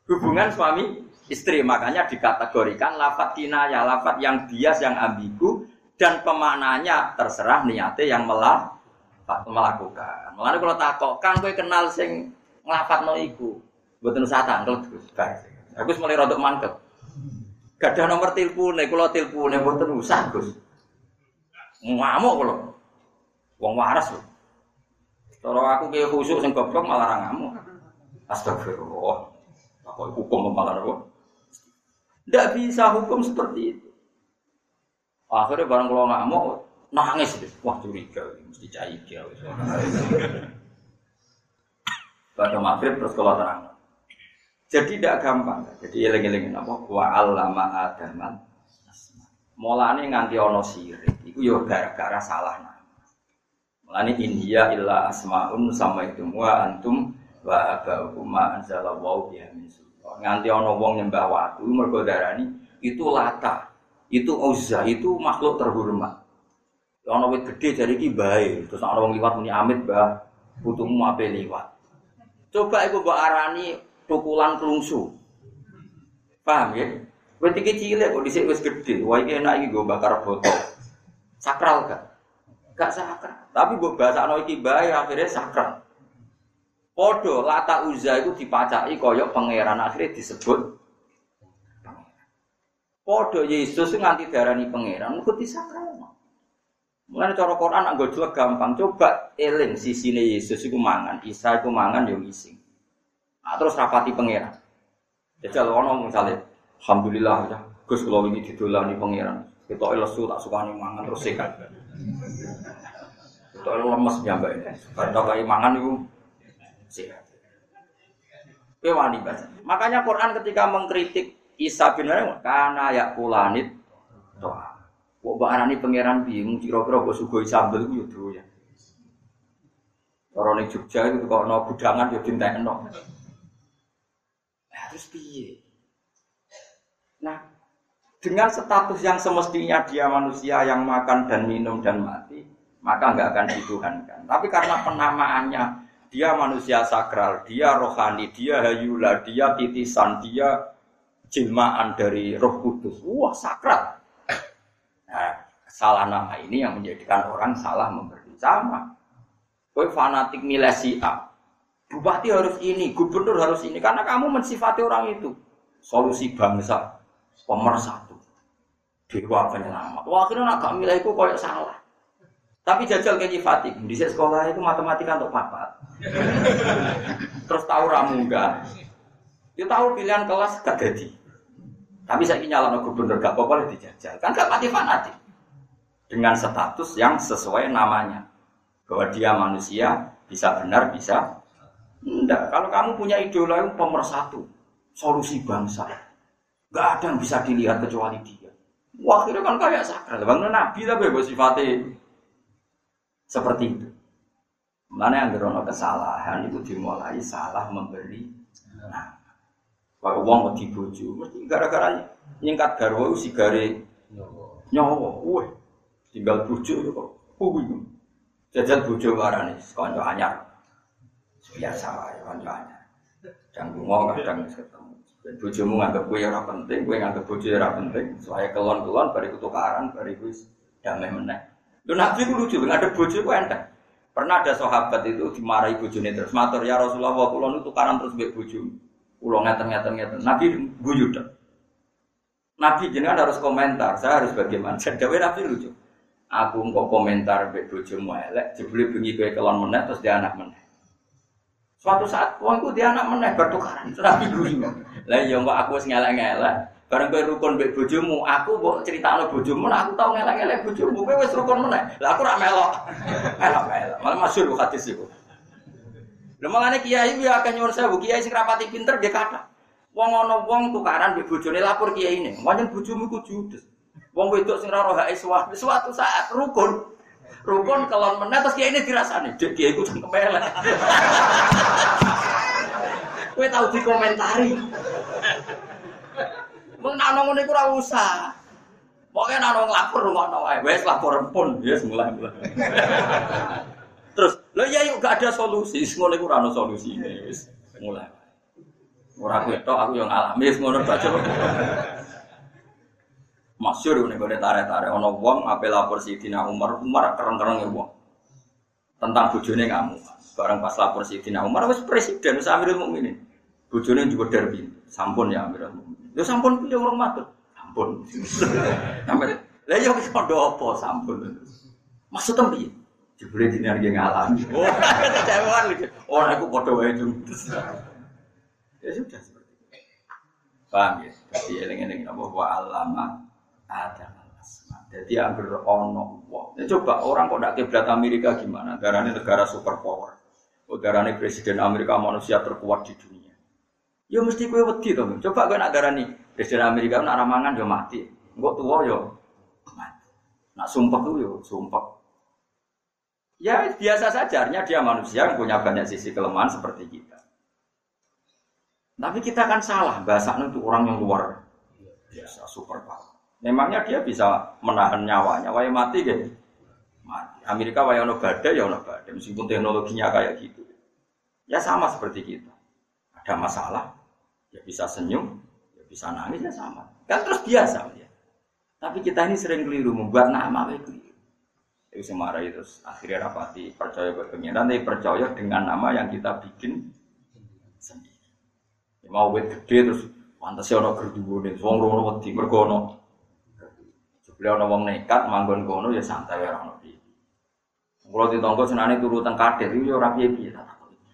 hubungan suami istri. Makanya dikategorikan lafat kinaya, lafat yang bias, yang ambigu, dan pemaknanya terserah niatnya yang melah, melakukan. Mulane kalau takok, kan gue kenal sing ngelafat no iku. Buatan usah tangkel terus. Aku mulai rodok mantep. Gak ada nomor telepon, kalau telepon buatan usah Gus. Ngamuk kalau. Wong waras loh. Kalau aku kayak khusus sing goblok malah ngamuk. Astagfirullah. Aku hukum malah apa? Tidak bisa hukum seperti itu. Akhirnya barang kalau nggak mau nangis deh. Wah curiga, mesti cair dia. Pada maghrib terus kalau terang. Jadi tidak gampang. Jadi eling-elingin apa? Wa allama adaman. Mulane nganti ono sirik. Iku yo gara-gara salah nama. Mulane India illa asmaun sama itu wa antum wa abaukum ma anzalallahu biha min nganti ana wong nyembah watu mergo darani itu lata itu uzza itu makhluk terhormat. Ana wit gede dari iki bae terus ana wong liwat muni amit bah putumu ape liwat. Coba iku mbok arani tukulan klungsu paham ya? Wit iki cilik kok dhisik wis gede wah iki enak iki bakar botol. Sakral gak gak sakral. Tapi mbok basakno iki bae akhirnya sakral Podo lata uza itu dipacai koyok pangeran akhirnya disebut Podo Yesus nganti darani pangeran mesti disakralno. Mulane cara Quran nak gojlek gampang. Coba eling sisine Yesus iku mangan, Isa iku mangan yo ngising. Nah, terus rapati pangeran. Jajal ono misalnya alhamdulillah ya Gus kula wingi didolani pangeran. Kita lesu tak sukani mangan terus sehat. Kita lemes nyampe. Karena kaya mangan itu. Wani baca. Makanya Quran ketika mengkritik Isa bin Maryam karena ya kulanit toa. Kok mbak arani pangeran bingung kira-kira kok sugoi sambel ku yo ya. Orang Jogja itu kok no budangan yo dintekno. Nah, terus piye? Nah, dengan status yang semestinya dia manusia yang makan dan minum dan mati, maka nggak akan dituhankan. Tapi karena penamaannya dia manusia sakral, dia rohani, dia hayula, dia titisan, dia jilmaan dari roh kudus. Wah sakral. Nah, salah nama ini yang menjadikan orang salah memberi sama. Kau fanatik nilai si A. Bupati harus ini, gubernur harus ini. Karena kamu mensifati orang itu. Solusi bangsa, pemersatu. Dewa penyelamat. Wah akhirnya nak milih itu koyok salah. Tapi jajal kayak nyifati, di sekolah itu matematika untuk papat. Terus tahu ramu enggak? Dia tahu pilihan kelas gak. Tapi saya ingin nyala gubernur gak boleh dijajal. Kan gak mati fanatik. Dengan status yang sesuai namanya. Bahwa dia manusia, bisa benar, bisa enggak. Kalau kamu punya idola yang pemersatu, solusi bangsa. Gak ada yang bisa dilihat kecuali dia. Wah, itu kan kayak sakral. Bang Nabi tapi sifatnya seperti itu. Mana yang gerono kesalahan itu dimulai salah memberi nah. Kalau uang mau dibuju, mesti gara-gara nyingkat garwa si gare nyawa, wah tinggal buju itu kok, wih jajal buju nih, konco anyar, biasa ya konco anyar, dan bunga kadang ketemu. Dan bujumu nganggep gue orang penting, gue nganggep buju orang penting, soalnya kelon-kelon, bariku tukaran, bariku damai meneng. Lu nabi ku lucu, ada bojo ku enteng. Pernah ada sahabat itu dimarahi bojone terus matur ya Rasulullah kula nu tukaran terus mbek bojo. Kula ngeten-ngeten ngeten. Nabi guyu. Nabi jenengan harus komentar, saya harus bagaimana. [laughs] Dawe Nabi lucu. Aku engkau komentar mbek bojomu elek, jebule bengi kowe kelon meneh terus dia anak meneh. Suatu saat wong iku dia anak meneh bertukaran. Nabi guyu. Lah iya kok aku wis ngelek-ngelek. Bareng kowe rukun mbek bojomu, aku mbok critakno bojomu, aku tau ngelak-ngelak bojomu, kowe wis rukun meneh. Lah aku ora melok. [laughs] Melok-melok. Malah masyhur hadis iku. Lha mangane kiai ya akeh nyuwun sewu, kiai sing rapati pinter dia kata. Wong ana wong tukaran mbek bojone lapor kiai ini, wajan bojomu iku judes. Wong wedok sing ora roh suatu saat rukun. Rukun kelon meneh terus kiai ini dirasani, dek kiai ku cangkem elek. [laughs] Kowe tau dikomentari. Wong nak nang ngene iku ora usah. Pokoke nak lapor ngono wae. Wis lapor pun, ya mulai mulai. [laughs] Terus, lo ya yuk gak ada solusi, ngono iku ora ono solusine wis mulai. Ora aku aku yang alami ngono baca. Masyur ini gue tarik-tarik, ono wong apa lapor Sidina Umar, Umar keren-keren wong tentang bujone kamu. Barang pas lapor Sidina Umar, wis presiden, wis Amirul Mukminin. Bujone juga derby, sampun ya Amirul Mukminin. Ya sampun pilih orang matur. Sampun. [laughs] Sampai lah yo wis padha apa sampun. Maksudnya piye? Jebule dene iki ngalami. [laughs] Oh, kecewa lagi. Ora aku padha wae [laughs] Ya sudah seperti itu. Paham ya? Jadi eling-eling apa wa alama ada Jadi anggar ono wah. Ya coba orang kok ndak kiblat Amerika gimana? Darahnya negara superpower. Oh, darahnya presiden Amerika manusia terkuat di dunia. Ya mesti kue wedi to. Coba kowe nak darani Presiden Amerika nak ramangan yo mati. Engko tuwa yo mati. Nak sumpah tuh yo sumpah. Ya biasa saja, artinya dia manusia yang punya banyak sisi kelemahan seperti kita. Tapi kita kan salah bahasa itu orang yang luar biasa super power. Memangnya dia bisa menahan nyawanya, waya mati gitu. Mati. Amerika waya ono badai ya ono badai, meskipun teknologinya kayak gitu. Ya sama seperti kita. Ada masalah, Ya bisa senyum, ya bisa nangis ya sama. Kan terus biasa ya. Tapi kita ini sering keliru membuat nama itu keliru. Itu semarah itu akhirnya rapati percaya ke pengiran, tapi percaya dengan nama yang kita bikin sendiri. Ya, mau wet gede terus pantas ya orang gerduwo nih, rono wedi mergono. Beliau orang wong nekat manggon kono ya santai orang nabi. Kalau di tonggo senane turu teng kader itu ya ora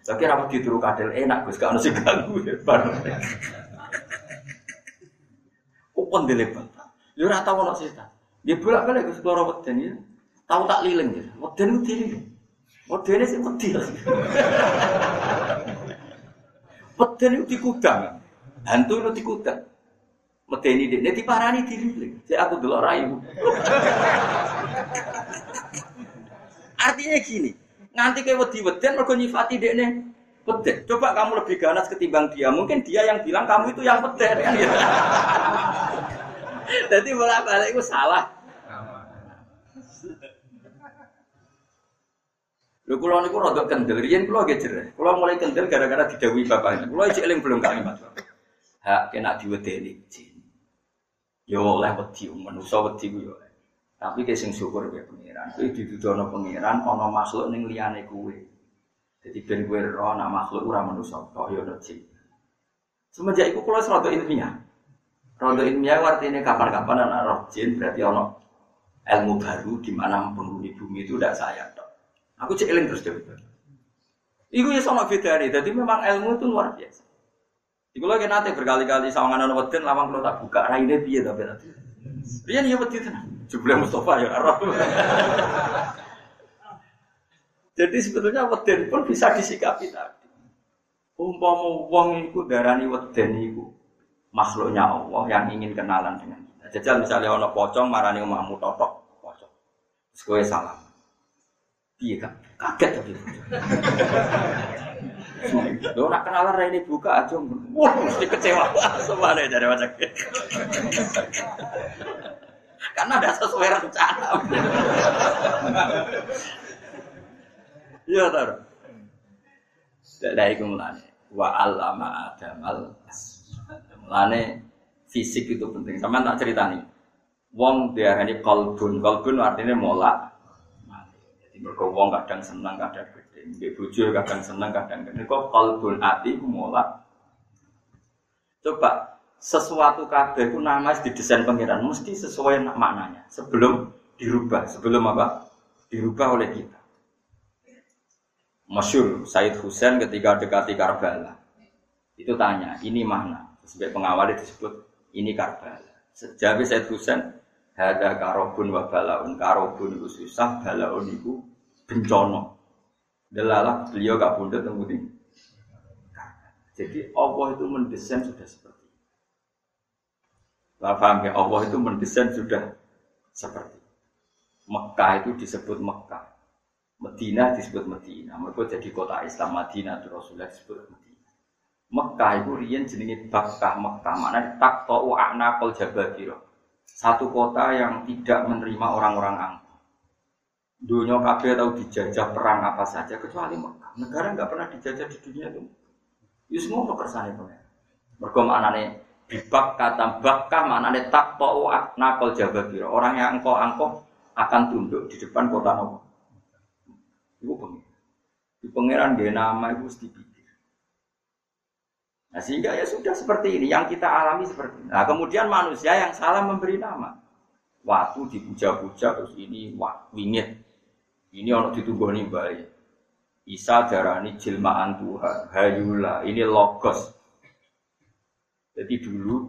lagi rapat di turu kadel enak Gus, gak ono sing ganggu ya bar. Upon dilebet. Yo ora tau ono setan. Dia bolak-balik Gus karo weden ya. Tahu tak liling ya. Weden ku diri. Wedene sing wedi. Weden itu dikudang. Hantu itu dikudang. Medeni dia, diparani diri. Jadi aku dulu rayu. Artinya gini, Nganti kayak wedi weden mergo nyifati dekne peden. Coba kamu lebih ganas ketimbang dia. Mungkin dia yang bilang kamu itu yang peden kan ya. Jadi bolak-balik itu salah. Lho kula niku rada kendel, riyen kula nggih jereh. Kula mulai kendel gara-gara didhawuhi bapaknya. Kula iki eling belum kalimat. Hak kena diwedeni jin. Yo oleh wedi manusa wedi ku yo. Tapi kayak sing syukur ya pangeran. Kowe didudono pangeran ana makhluk ning liyane kowe. Jadi ben kowe ro ana makhluk ora manusa, kok ya ono jin. Semenjak iku kula rada ilmiah. Rada ilmiah artinya kapan-kapan ana roh jin berarti ono ilmu baru di mana penghuni bumi itu tidak saya tok. Aku cek eling terus dhewe. Iku ya sama bedane. Jadi memang ilmu itu luar biasa. Iku lagi nanti berkali-kali sawangan ana weden lawang kalau tak buka raine piye tapi nanti. Piye ya wedi tenan. Jebule Mustafa ya arah. Jadi sebetulnya weden pun bisa disikapi tadi. Umpama wong iku darani weden iku makhluknya Allah yang ingin kenalan dengan kita. Jajal misalnya ono pocong marani omahmu totok pocong. Terus salam. Piye kan? Kaget tapi. Lo nak kenalan ini buka aja. Wah, mesti kecewa semua nih dari macam Karena ada sesuai rencana. Iya tar. Dari itu mulane. Wa alama adamal Mulane fisik itu penting. Sama tak cerita nih. Wong diarani kolbun. Kolbun artinya mola. Jadi mereka wong kadang senang, kadang Nggih bojo kadang seneng kadang gede. Kok kalbun ati mola. Coba sesuatu kabeh ku nama didesain pangeran mesti sesuai maknanya sebelum dirubah, sebelum apa? Dirubah oleh kita. Masyur Said Husain ketika dekati Karbala itu tanya ini mana sebagai pengawal disebut ini Karbala sejauh Said Husain ada karobun wa balaun karobun itu susah balaun itu bencana Delalah beliau gak pundut di. Jadi Allah itu mendesain sudah seperti itu. Ya? Allah itu mendesain sudah seperti. Mekah itu disebut Mekah. Medina disebut Medina. Mereka jadi kota Islam Madinah itu Rasulullah disebut Medina. Mekah itu rian jenenge Bakkah Mekah. Mana tak tahu anakal jabadiro. Satu kota yang tidak menerima orang-orang angkuh. Dunia kabeh tahu dijajah perang apa saja kecuali Mekah. Negara nggak pernah dijajah di dunia itu. Itu semua kersane pengen. Mergo maknane bibak kata bakah maknane tak tau nakal jababira. Orang yang engkau angkau akan tunduk di depan kota Nabi. Itu pengen. Di pangeran dia nama itu mesti pikir. Nah sehingga ya sudah seperti ini yang kita alami seperti ini. Nah kemudian manusia yang salah memberi nama. Waktu dipuja-puja terus ini wah wingit ini orang nih baik. Isa darani jilmaan Tuhan, hayula, ini logos. Jadi dulu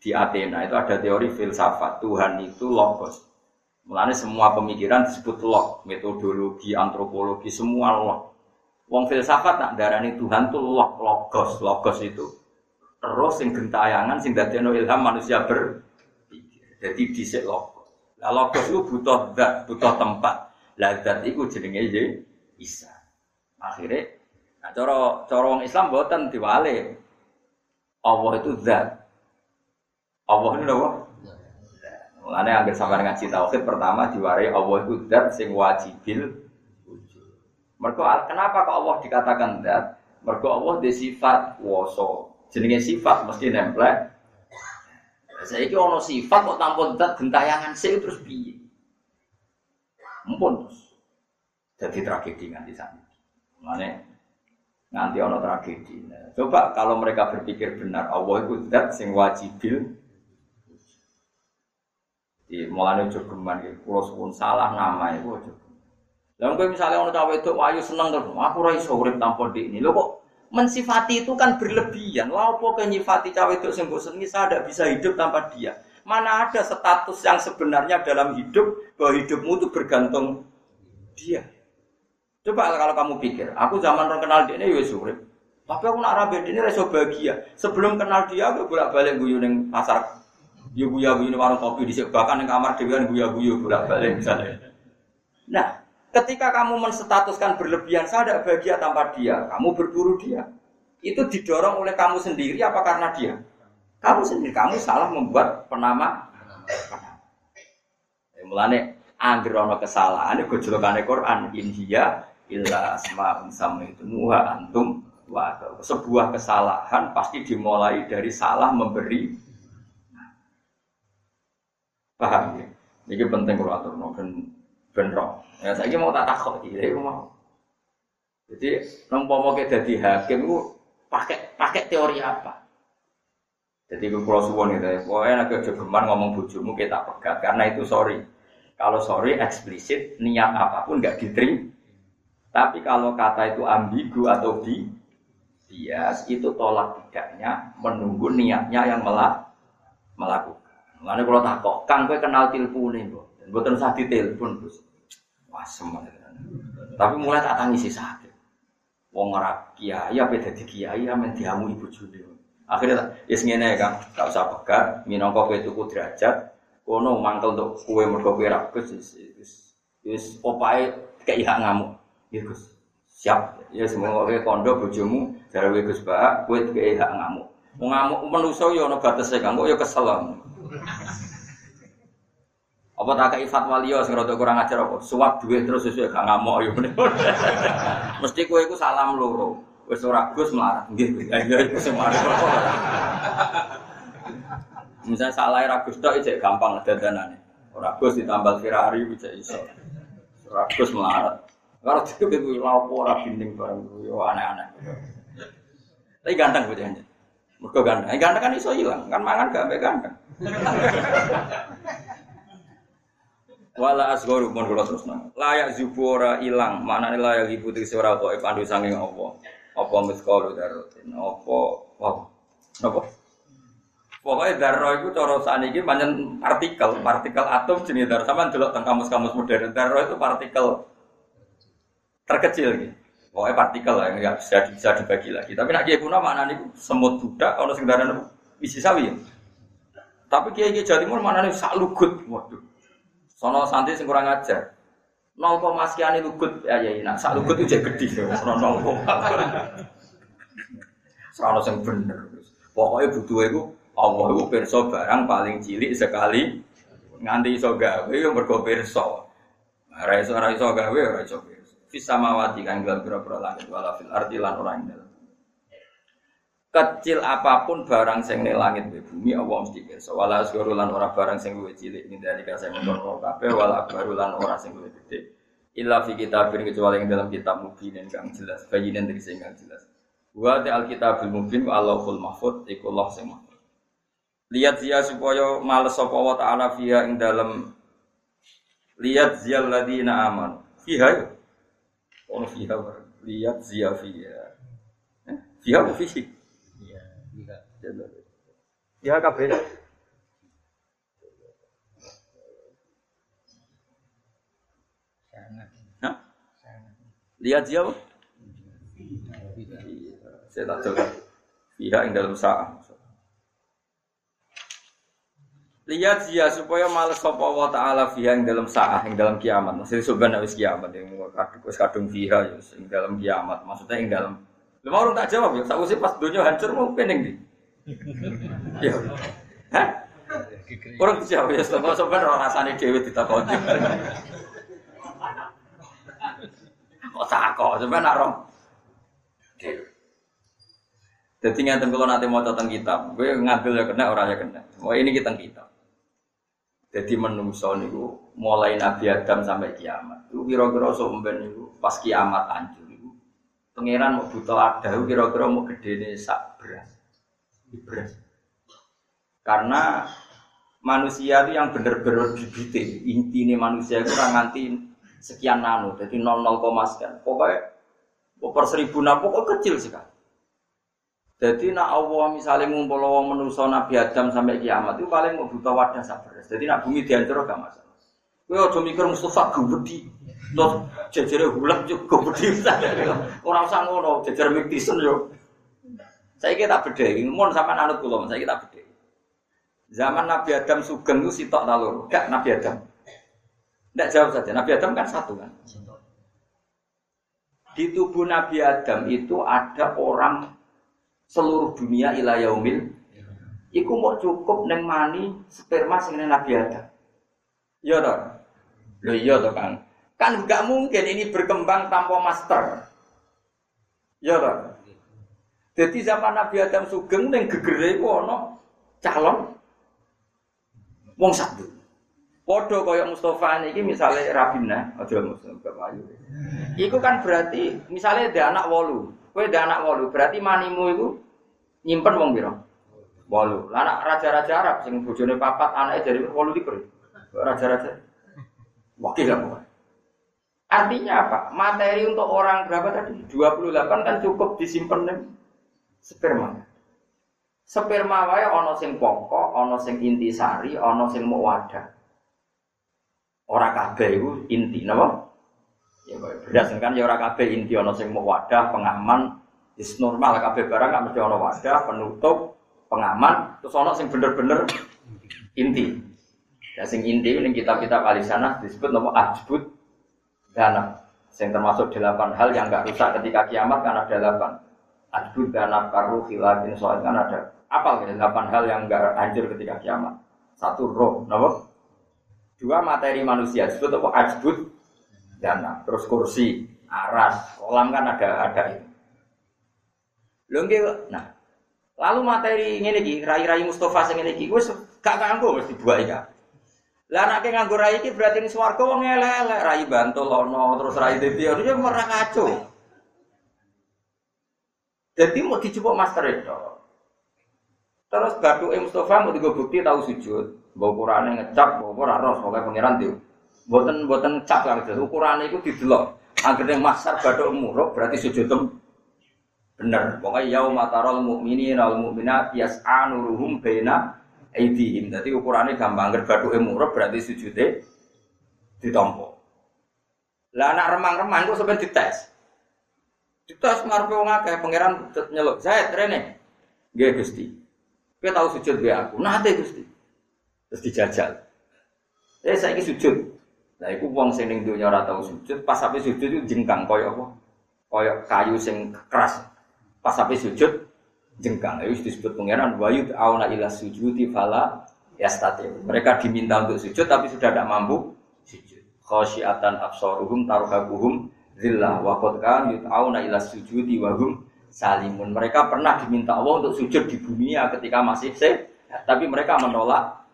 di Athena itu ada teori filsafat Tuhan itu logos. Mulanya semua pemikiran disebut log, metodologi, antropologi, semua log. Wong filsafat nak darani Tuhan tuh log, logos, logos itu. Terus sing gentayangan sing dadekno ilham manusia ber jadi disek logos. Lah logos itu butuh zat, butuh tempat. Lazat itu jenenge ye Isa. Akhirnya nah cara cara Islam boten diwale. Allah itu zat. Allah itu? Mulane agar sampai ngaji tauhid pertama diwarai Allah itu zat sing wajibil Mergo kenapa kok Allah dikatakan zat? Mergo Allah di sifat woso. Jenenge sifat mesti nempel. Saya ini ono sifat kok tanpa zat gentayangan sih terus piye? Mumpun. Jadi tragedi nganti sana. Mana nanti ono tragedi. Coba kalau mereka berpikir benar, Allah itu zat sing wajibil. Di mulane ojo geman kula suwun salah nama itu ojo. Kowe misalnya ono cawe itu ayu seneng terus, aku ora iso urip tanpa dik ini. Lho kok mensifati itu kan berlebihan. Lah opo nyifati cawe itu sing mbok saya tidak bisa hidup tanpa dia. Mana ada status yang sebenarnya dalam hidup bahwa hidupmu itu bergantung dia. Coba kalau kamu pikir, aku zaman orang kenal dia ini ya surip. Tapi aku nak rabe ini reso bahagia. Sebelum kenal dia, aku bolak balik guyu neng pasar. Ya guya guyu warung kopi di bahkan neng kamar dia kan guya guyu bolak balik misalnya. Nah, ketika kamu menstatuskan berlebihan, saya tidak bahagia tanpa dia. Kamu berburu dia. Itu didorong oleh kamu sendiri apa karena dia? Kamu sendiri, kamu salah membuat penama. Mulane anggere ana kesalahan gojolokane Quran inhiya illa itu. Muha antum wa sebuah kesalahan pasti dimulai dari salah memberi. Paham ya? Ini penting kalau atur no ben ben ya saya mau tak takut ini mau. Jadi mau kita jadi hakim itu pakai pakai teori apa? Jadi gue pulau suwon gitu ya. Pokoknya agak jogeman ngomong bujumu kita pegat. Karena itu sorry. Kalau sorry eksplisit niat apa pun nggak diterima. Tapi kalau kata itu ambigu atau di bias itu tolak tidaknya menunggu niatnya yang melak melakukan. Lalu kalau tak kok, kang gue kenal telepon nih, bu, dan gue terus hati telepon terus, wah semua. Tapi mulai tak tangisi sakit. Wong ora kiai apa dadi kiai amen diamu ibu juli. Akhirnya ya ngene kan, gak usah pegat, minangka kowe tuku derajat, kono mangkel untuk kue mergo kowe ra opae kayak ngamuk. Ya Gus. Siap. Ya semoga kowe kondo bojomu jare kowe Gus Pak, kowe kayak hak ngamuk. Mau ngamuk manusa ya ana batese kan, kok ya kesel. Apa tak kayak fatwa liya sing rada kurang ajar apa? Suap duit terus sesuai gak ngamuk ya. [laughs] Mesti kowe iku salam loro. Wis ora Gus melarat. Nggih, ya iku sing. Misalnya salah ra Gus tok gampang dadanane. Ora Gus ditambal Ferrari bisa iso. Ora Gus melarat. Kalau itu itu lapo ora binding barang yo aneh-aneh. Tapi ganteng bocahnya. Mergo ganteng. Ganteng kan iso hilang, kan mangan gak ambek ganteng. Wala asgharu mun kula terus nang. Layak zubura ilang, maknane layak ibu tegese ora kok pandu saking apa. Apa miskalu darotin, apa apa. Apa? Pokoknya darah itu cara saat ini banyak partikel, partikel atom jenis darah. Sama delok tentang kamus-kamus modern. Darah itu partikel terkecil gitu. Pokoknya partikel lah, nggak bisa, bisa dibagi lagi. Tapi nak kiai kuno mana nih semut budak, kalau sekedar isi sawi ya. Tapi kiai kiai Jawa Timur mana nih sak lugut, waduh. Sono santri sing kurang ajar. Nol koma sekian lugut, ya ya nak sak lugut itu jadi gede, sono nol koma. Sono yang bener. Pokoknya butuh itu Allah itu perso barang paling cilik sekali nganti iso gawe yo mergo perso. Ora iso ora iso gawe perso. Fisamawati kan dalam pira-pira langit wala fil ardi lan ora ing. Kecil apa pun barang sing ning langit di bumi Allah mesti pirsa. Wala asgharu lan ora barang sing luwih cilik ning dari kasih mengkono kabeh wala akbaru lan ora sing luwih gede. Illa fi kitabin kecuali yang dalam kitab mubin kang jelas, bayinan dari sing kang jelas. Wa ta alkitabul mubin wa Allahul mahfud iku Allah sing mahfud. Lihat zia supaya males sapa wa ta'ala fiha ing dalam lihat zia ladina aman. Fiha ya. Ono fiha lihat zia fiha. Eh, Fiha apa fihi? Ya kabeh. Hah? Lihat siapa? Saya tak coba. Pihak yang dalam sah. Lihat dia supaya males sapa wa taala fiha yang dalam sah yang dalam kiamat. Maksudnya sebenarnya wis kiamat yang kadung wis kadung fiha ya yang dalam kiamat. Maksudnya yang dalam Lu mau tak jawab ya, tak usah pas dunia hancur mau pening di. [laughs] Ya. Hah? Orang dijawab ya, sebab sampean ora rasane dhewe ditakoni. Kok takok, sampean nak roh. Jadi ngeten kalau nanti mau tentang kitab, gue ngambil ya kena, orang ya kena. Oh ini kita kitab. Jadi menungso niku mulai Nabi Adam sampai kiamat. Itu kira-kira somben niku pas kiamat hancur niku. Pangeran mau butuh ada, kira-kira mau gede nih sak beras. Beras. Karena manusia itu yang benar-benar bibite, inti ini manusia itu kurang nganti sekian nano, jadi 00, sekian. Pokoknya per seribu nano, pokoknya kecil sekali. Jadi nak Allah misalnya ngumpul wong manusia Nabi Adam sampai kiamat itu paling mau butuh wadah sabar. Jadi nak bumi dihancur gak masalah. Kowe aja mikir Mustafa gubedi. Terus jejere hulam juga gubedi. Ora usah ngono, jejer miktisen yo. Saya kita bedheki, mun sampean anut kula, saya kita bedheki. Zaman Nabi Adam sugeng itu sitok ta loro? Gak Nabi Adam. Tidak jawab saja. Nabi Adam kan satu kan. Di tubuh Nabi Adam itu ada orang seluruh dunia ila yaumil iku mau cukup neng mani sperma sing Nabi Adam. Iya toh? Lho iya toh Kang. Kan nggak mungkin ini berkembang tanpa master. Iya toh? Jadi zaman Nabi Adam sugeng neng gegere iku ana calon wong satu. Podo kaya Mustafa niki misalnya Rabina, aja Mustafa Ayu. Iku kan berarti misalnya ada anak wolu, Kue ada anak wolu, berarti manimu itu nyimpen wong biro. Wolu. Lah raja-raja Arab sing bojone papat anaknya dari wolu likur. Raja-raja. Wakil apa? Artinya apa? Materi untuk orang berapa tadi? 28 kan cukup disimpan nih. Sperma. Sperma wae ana sing pokok, ana sing intisari, ana sing mau wadah. Ora kabeh iku inti napa? Ya berdasarkan ya ora kabeh inti ana sing mau wadah, pengaman, is normal kabeh barang gak mesti ana wadah, penutup, pengaman, terus ana sing bener-bener inti. Ya sing inti ning kitab-kitab sana disebut nama ajbut dana. Yang termasuk delapan hal yang gak rusak ketika kiamat kan ada delapan. Ajbut dana karu khilafin soal kan ada apa gitu, delapan hal yang enggak hancur ketika kiamat. Satu roh, nomor dua materi manusia disebut apa ajbut dana, terus kursi, aras, kolam kan ada ada ini. Lho nah. Lalu materi ini lagi, rai-rai Mustafa sing ngene iki wis gak kanggo mesti buat ya. Lah anake nganggo rai iki berarti ini swarga wong elek-elek, rai bantul ono terus rai dadi ono ya ora kacau. Jadi mau dicoba master itu. Terus batu Mustafa mau tiga bukti tahu sujud, bawa ukurannya ngecap, bawa ukuran ros, pokoknya pangeran tuh. Buatan buatan lah gitu. Ukurannya itu didelok. Akhirnya masar batu muruk berarti sujud bener. Pokoknya yau matarol mukminin al mukminat yas'anuruhum bena aidihim. Jadi ukurannya gampang. Agar batu muruk berarti sujudnya ditompo. Lah anak remang-remang itu sebenarnya dites. Dites ngarepe wong akeh pangeran nyeluk. Saya rene. Nggih Gusti. Kita tahu sujud be aku, nate gusti. Terus dijajal. Eh saya ini sujud. Nah, itu uang sing ning donya ora tau sujud, pas sampai sujud itu jengkang koyo apa? Koyo kayu sing keras. Pas sampai sujud jengkang. Itu disebut pangeran wayud auna ila sujudi fala yastati. Mereka diminta untuk sujud tapi sudah tidak mampu sujud. Khosyiatan absaruhum taruhabuhum zillah wa qad kan yut'auna ila sujudi wa hum salimun. Mereka pernah diminta Allah untuk sujud di bumi ya ketika masih sehat, tapi mereka menolak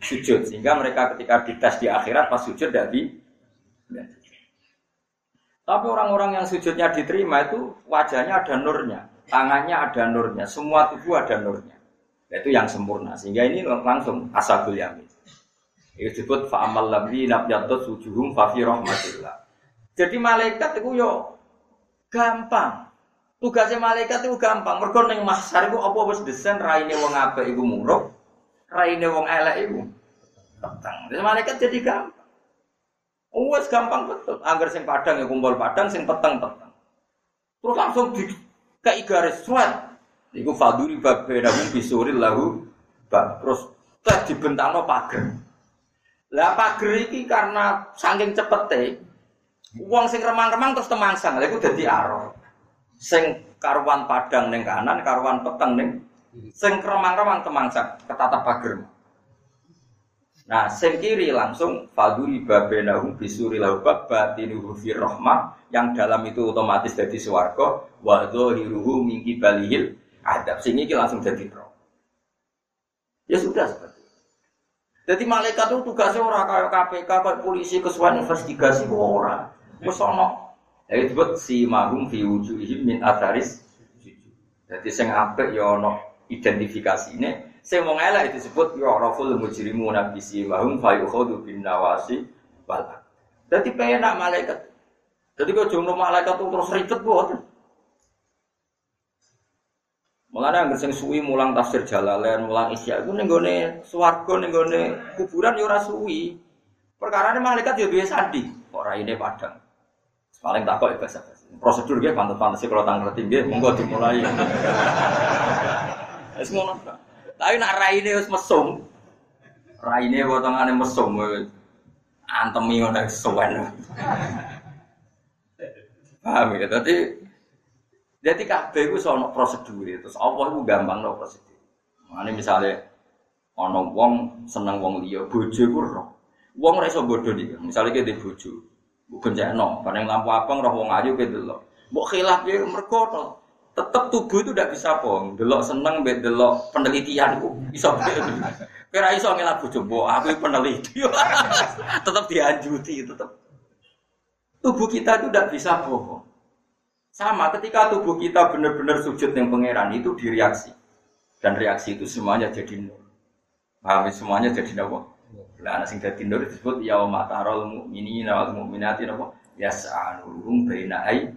sujud sehingga mereka ketika dites di akhirat pas sujud dari tapi orang-orang yang sujudnya diterima itu wajahnya ada nurnya, tangannya ada nurnya, semua tubuh ada nurnya. Itu yang sempurna. Sehingga ini langsung asabul yamin. Itu disebut fa'amal labdi nabjatut sujuhum fafi rahmatillah. Jadi malaikat itu yo gampang. Tugasnya malaikat itu gampang. Mergo ning mahsyar iku apa wis desain raine wong apik iku muruk, raine wong elek iku petang. Jadi malaikat jadi gampang. Oh, wis gampang betul. Angger sing padang ya kumpul padang, sing peteng peteng. Terus langsung di kayak garis suat. Iku faduri babena bisuril lahu. Terus tes dibentangno pager. Lah pager iki karena saking cepete, uang sing remang-remang terus temangsang. Lha iku dadi arah sing karuan padang neng kanan, karuan peteng neng sing kremang-kremang temangsak ketata pager. Nah, sing kiri langsung faduri babenahu bisuri laubab batinuhu fir rahmah yang dalam itu otomatis jadi swarga wa dhahiruhu min balihil adab. Sing iki langsung jadi roh. Ya sudah seperti. Jadi malaikat itu tugasnya orang kayak KPK, kayak polisi, kesuan investigasi, orang. Wes jadi disebut si mahum fi min atharis Jadi sing apik ya ana identifikasine, sing wong elek disebut ya raful mujrimu nabi si mahum fa yukhadu bin nawasi Jadi penak malaikat. Jadi kok jumlah malaikat itu terus ribet buat. Mulane yang sing suwi mulang tafsir Jalalain, mulang Isya iku ning gone swarga ning gone kuburan ya ora suwi. Perkara malaikat ya duwe sandi, ora ini padang. Paling tak kok bahasa Prosedur dia pantas-pantas kalau tanggal tinggi, monggo dimulai. Es ngono. Tapi nak raine wis mesum. Raine potongane mesum. Antemi ngono suwen. Paham ya? Tadi jadi kabeh iku sono prosedur terus Allah iku gampang no prosedur. Mane misale ana wong seneng wong liya, bojo iku roh. Wong ora iso bodho iki. Misale ki bojo, no, karena lampu abang roh wong ayu ke delok. Mbok khilaf ya mergo tetap tubuh itu tidak bisa bohong. Delok seneng mbek delok penelitian ku bisa Kira iso ngelak bojo aku peneliti. [laughs] tetap dianjuti tetap. Tubuh kita itu tidak bisa bohong. Sama ketika tubuh kita benar-benar sujud yang pangeran itu direaksi. Dan reaksi itu semuanya jadi nur. Paham ya? semuanya jadi nur. Lah ana sing dadi nur disebut yauma tarol mukminina wal mukminati napa yas'anuhum baina aydihim.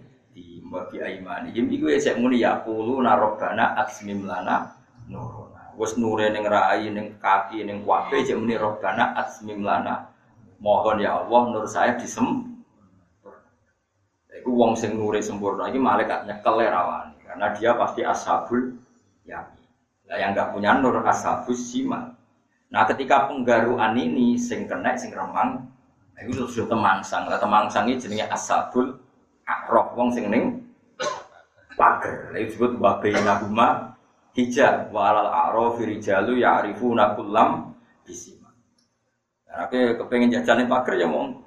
Wa bi aimanihim iku ya sik muni ya qulu narobana asmim lana nuruna. Wes nure ning rai ning kaki ning wabe sik muni robbana asmim lana. Mohon ya Allah nur saya disem. Iku wong sing nure sempurna iki malaikat nyekel rawani karena dia pasti ashabul yamin. Nah, yang nggak punya nur ashabus simal. Nah, ketika penggaruan ini sing kena sing remang, nah, itu sudah temangsang. Lah temangsang ini jenenge ashabul akrok wong sing ning pager. Lha disebut wa bainahuma hijab wa alal a'rafi rijalu ya'rifuna kullam bisima. Nah, ke kepengen jajan pager ya mong.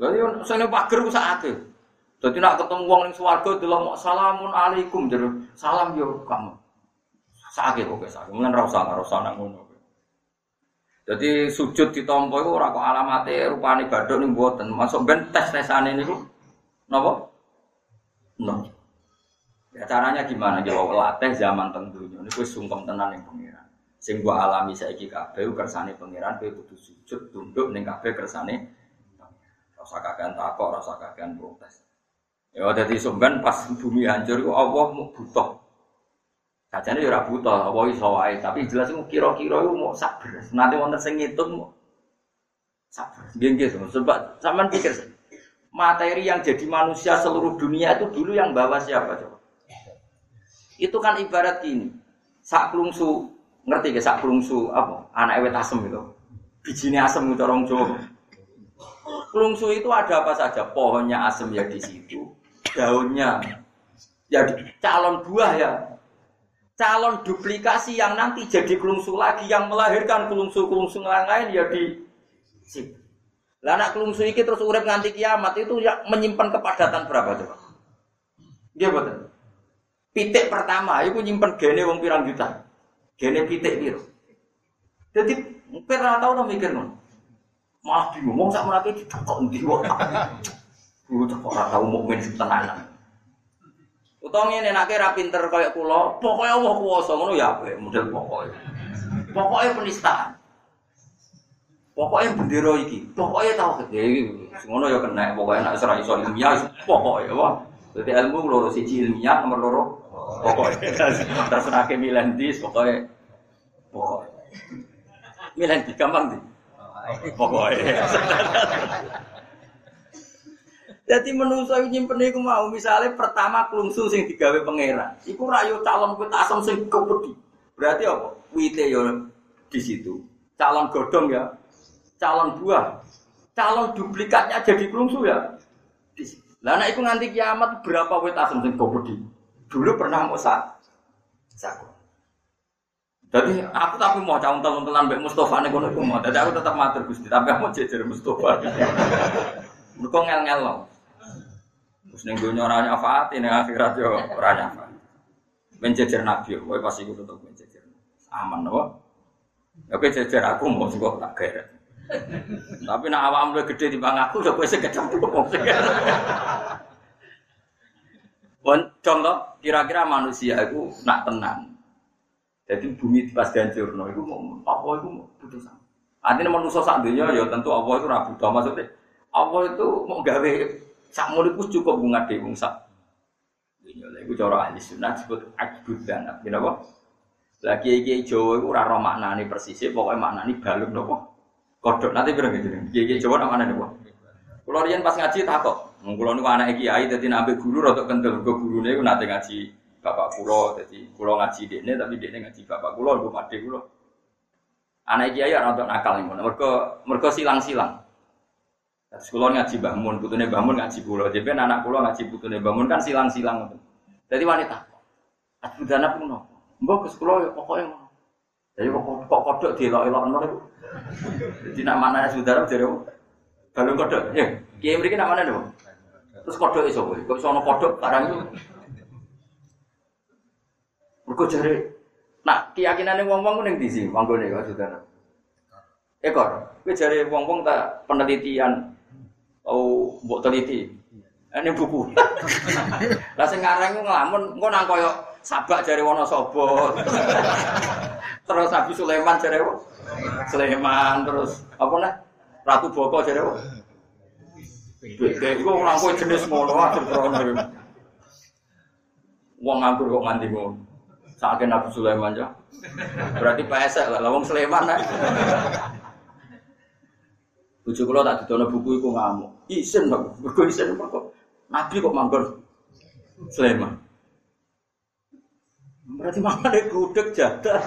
Lha yo sing pager ku sakake. Dadi nak ketemu wong ning swarga delok salamun alaikum jero salam yo kamu. Sakake kok sakake. Mulane ra usah ora usah ngono. Jadi sujud di itu orang kok alamatnya rupanya badut nih buatan. Masuk ben tes tesan ini tuh, nopo? No. Ya caranya gimana? Jawab latih zaman tentunya. Ini gue sungkem tenan yang pengiran. Sing gua alami saiki kabeh kersane pengiran kowe kudu sujud tunduk ning kabeh kersane. Rasa kakean takok, rasa kakean protes. Ya dadi sumben pas bumi hancur kok Allah butuh Kacane ya ora buta, apa iso wae, tapi jelas iku kira-kira mau sabar. Nanti wonten sing ngitung mau sabar. Nggih nggih, sebab sampean pikir materi yang jadi manusia seluruh dunia itu dulu yang bawa siapa coba? Itu kan ibarat gini. Sak klungsu, ngerti ke sak klungsu apa? Anak ewet asem itu. Bijine asem itu orang Jawa. Klungsu itu ada apa saja? Pohonnya asem ya di situ, daunnya ya calon buah ya calon duplikasi yang nanti jadi kelungsu lagi yang melahirkan kelungsu-kelungsu lain ya di sini. Lah anak kelungsu iki terus urip nganti kiamat itu ya menyimpan kepadatan berapa coba? Dia betul. Pitik pertama itu nyimpan gene wong pirang juta. Gene pitik piro? Jadi pernah tahu to mikir non. Maaf bingung, mau sak menake dicokok ndi kok. Lu ora tau mukmin tenanan. Utawa ngene nek ra pinter kaya kula, pokoke Allah kuwasa ngono ya apik model pokoke. Pokoke penistaan. Pokoke bendera iki, pokoke tauhid iki ngono ya kena pokoke nek ora iso ilmiah pokoke wah. Dadi ilmu loro siji ilmiah nomor loro pokoke. [laughs] Terserah ke milandis pokoke pokoke. Milan gampang di. Pokoke. [laughs] Jadi menungso nyimpen iku mau misalnya pertama klungsu sing digawe pangeran. Iku rayu calon kuit asam sing kepedi. Berarti apa? Wite yo di situ. Calon godong ya. Calon buah. Calon duplikatnya jadi klungsu ya. Lah nek iku nganti kiamat berapa wit asam sing kepedi? Dulu pernah mau sak. Sak. Jadi aku tapi mau calon calon telan Mbak Mustafa nih kono mau. Jadi aku tetap matur Gusti, tapi aku jejer Mustafa. [laughs] Mereka ngel-ngel loh. Terus ning dunya ora nyafaat, ning akhirat yo ora nyafaat. Menjejer nabi, kowe pasti kudu tetep menjejer. Aman nopo? Ya kowe jejer aku mau sing tak geret. Tapi nak awam lu gede di bang aku, udah kowe sekecemplung. Bon, contoh kira-kira manusia itu nak tenang. Jadi bumi pas dihancur, no, itu mau apa itu mau putus Artinya manusia saat dunia ya tentu Allah itu rabu. Maksudnya Allah itu mau gawe Sak muridku cukup bunga wong sak. Ini oleh iku cara ahli sunnah disebut ajbud dan apa? Lagi iki Jawa iku ora ro maknane persis, pokoke maknane balung napa? Kodok nanti berang gitu. Kiai Jawa nak mana nih, Kulo riyen pas ngaji takok, kulo niku anake kiai dadi nambah guru rada kendel, go gurune iku nate ngaji bapak kulo, dadi kulo ngaji dekne tapi dekne ngaji bapak kulo, go pade kulo. Anak kiai ora untuk nakal nih, mergo mergo silang-silang. Sekolah ngaji bangun, putune bangun ngaji pulau. Jadi anak pulau ngaji putune bangun kan silang-silang. Jadi wanita, aku dana pun no. Mbok ke sekolah ya pokoknya. Jadi kok kok kodok dielok-elok ngono iku. Jadi nak mana saudara jadi balung kodok. Ya, kiai mriki nak mana nih? Terus kodok iso kowe. Kok ono kodok barang itu. Mergo jare nak keyakinane wong-wong ning ndi sih manggone kok saudara. Ekor, kowe jare wong-wong tak penelitian Oh, buat teliti. Ini buku. [laughs] Lah sing ngarang ngelamun engko nang koyo sabak jare Wonosobo. [laughs] terus Nabi Sulaiman jare Sulaiman terus apa nah? Ratu Boko jare Beda iku ora kowe jenis ngono aja krono. Wong nganggur kok nganti ngono. Sakake Nabi Sulaiman ya. Berarti pesek lah wong Sulaiman nek. Bojo kula tak didono buku iku ngamuk. Isin kok, mergo isin kok. Nabi kok manggon Sulaiman. Berarti mangane gudeg jadah. [laughs]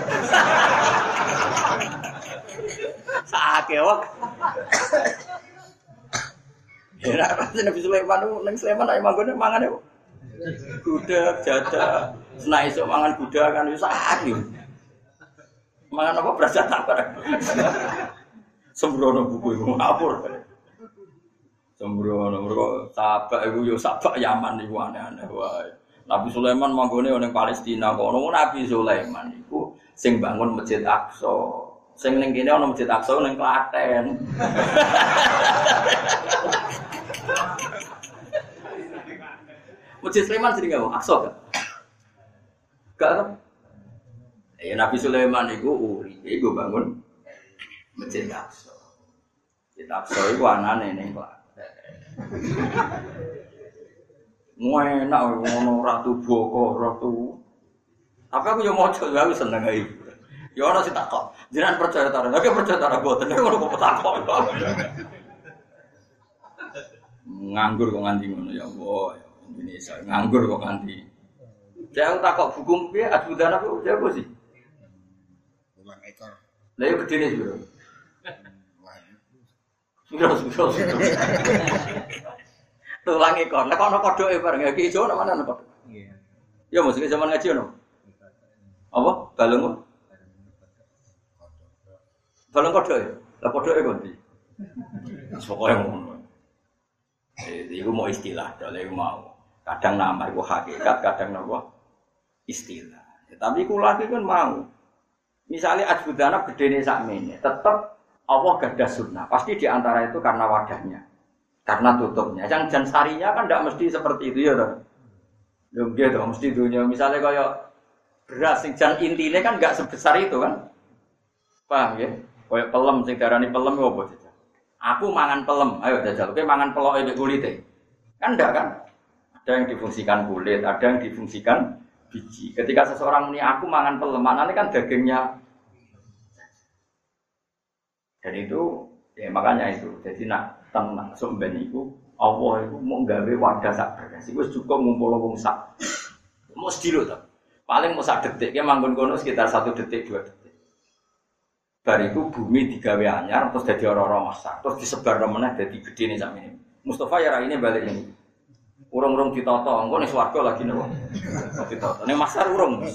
Sakake wak. Ya, Nabi Sulaiman nang Sulaiman ae manggone mangane gudeg jadah. Nah iso mangan gudeg kan wis sakit. Mangan apa berasa apa? [laughs] Sembrono buku iku ngapur. Sembrono mergo sabak iku yo sabak Yaman iku aneh-aneh wae. Nabi Sulaiman manggone ning Palestina kono Nabi Sulaiman iku sing bangun Masjid Aqsa. Sing ning kene ana Masjid Aqsa ning Klaten. Masjid Sulaiman sering ngomong Aqsa gak? Gak kan? Ya Nabi Sulaiman itu uri, itu bangun Masjid Aqsa. Masjid Aqsa itu anane ning Klaten. Enak ngono ratu Boko, ratu. Tapi aku yo maca ya wis seneng ae. Ya ora sing takok. Jenengan percaya ta ora? Oke percaya ta ora boten. Ngono kok takok. Nganggur kok nganti ngono ya Allah. Ya Indonesia nganggur kok nganti. Saya takok buku piye adbudan apa ya apa sih? Ulang ekor. Lah yo gedene sih, Sudah, sudah. Tulang ekor. Lah kok ana kodoke bareng ya ki ijo ana mana ana kodok. Iya. Ya mesti zaman ngaji ono. Apa? Balung. Balung kodok ya. Lah kodoke kondi. Pokoke ngono. Eh, iku mau istilah, iku mau. Kadang nama iku hakikat, kadang napa istilah. Tapi kula iki kan mau. Misalnya ajbudana gedene sakmene, tetep Allah gadah sunnah. Pasti di antara itu karena wadahnya. Karena tutupnya. Yang jan sarinya kan tidak mesti seperti itu ya toh. Ya gitu, mesti dunia. Misalnya kayak beras sing jan intine kan nggak sebesar itu kan. Paham ya? Kayak pelem sing darani pelem ya apa jajal? Aku mangan pelem, ayo jajal. Oke mangan pelok itu kulit Kan enggak kan? Ada yang difungsikan kulit, ada yang difungsikan biji. Ketika seseorang muni aku mangan pelem, ini kan dagingnya dan itu ya makanya itu. Jadi nak tenang sumben itu Allah itu mau gawe wadah sak berkas. Iku cukup ngumpul wong sak. Mau sedilo tuh. Paling mau sak detik, ya manggon kono sekitar satu detik dua detik. Bariku bumi digawe anyar, terus jadi orang-orang masak, terus disebar mana jadi gede nih sama ini. Mustafa ya ini balik ini. Urung-urung ditoto, engko nih swarga lagi nih. Ditoto. Nih masar urung.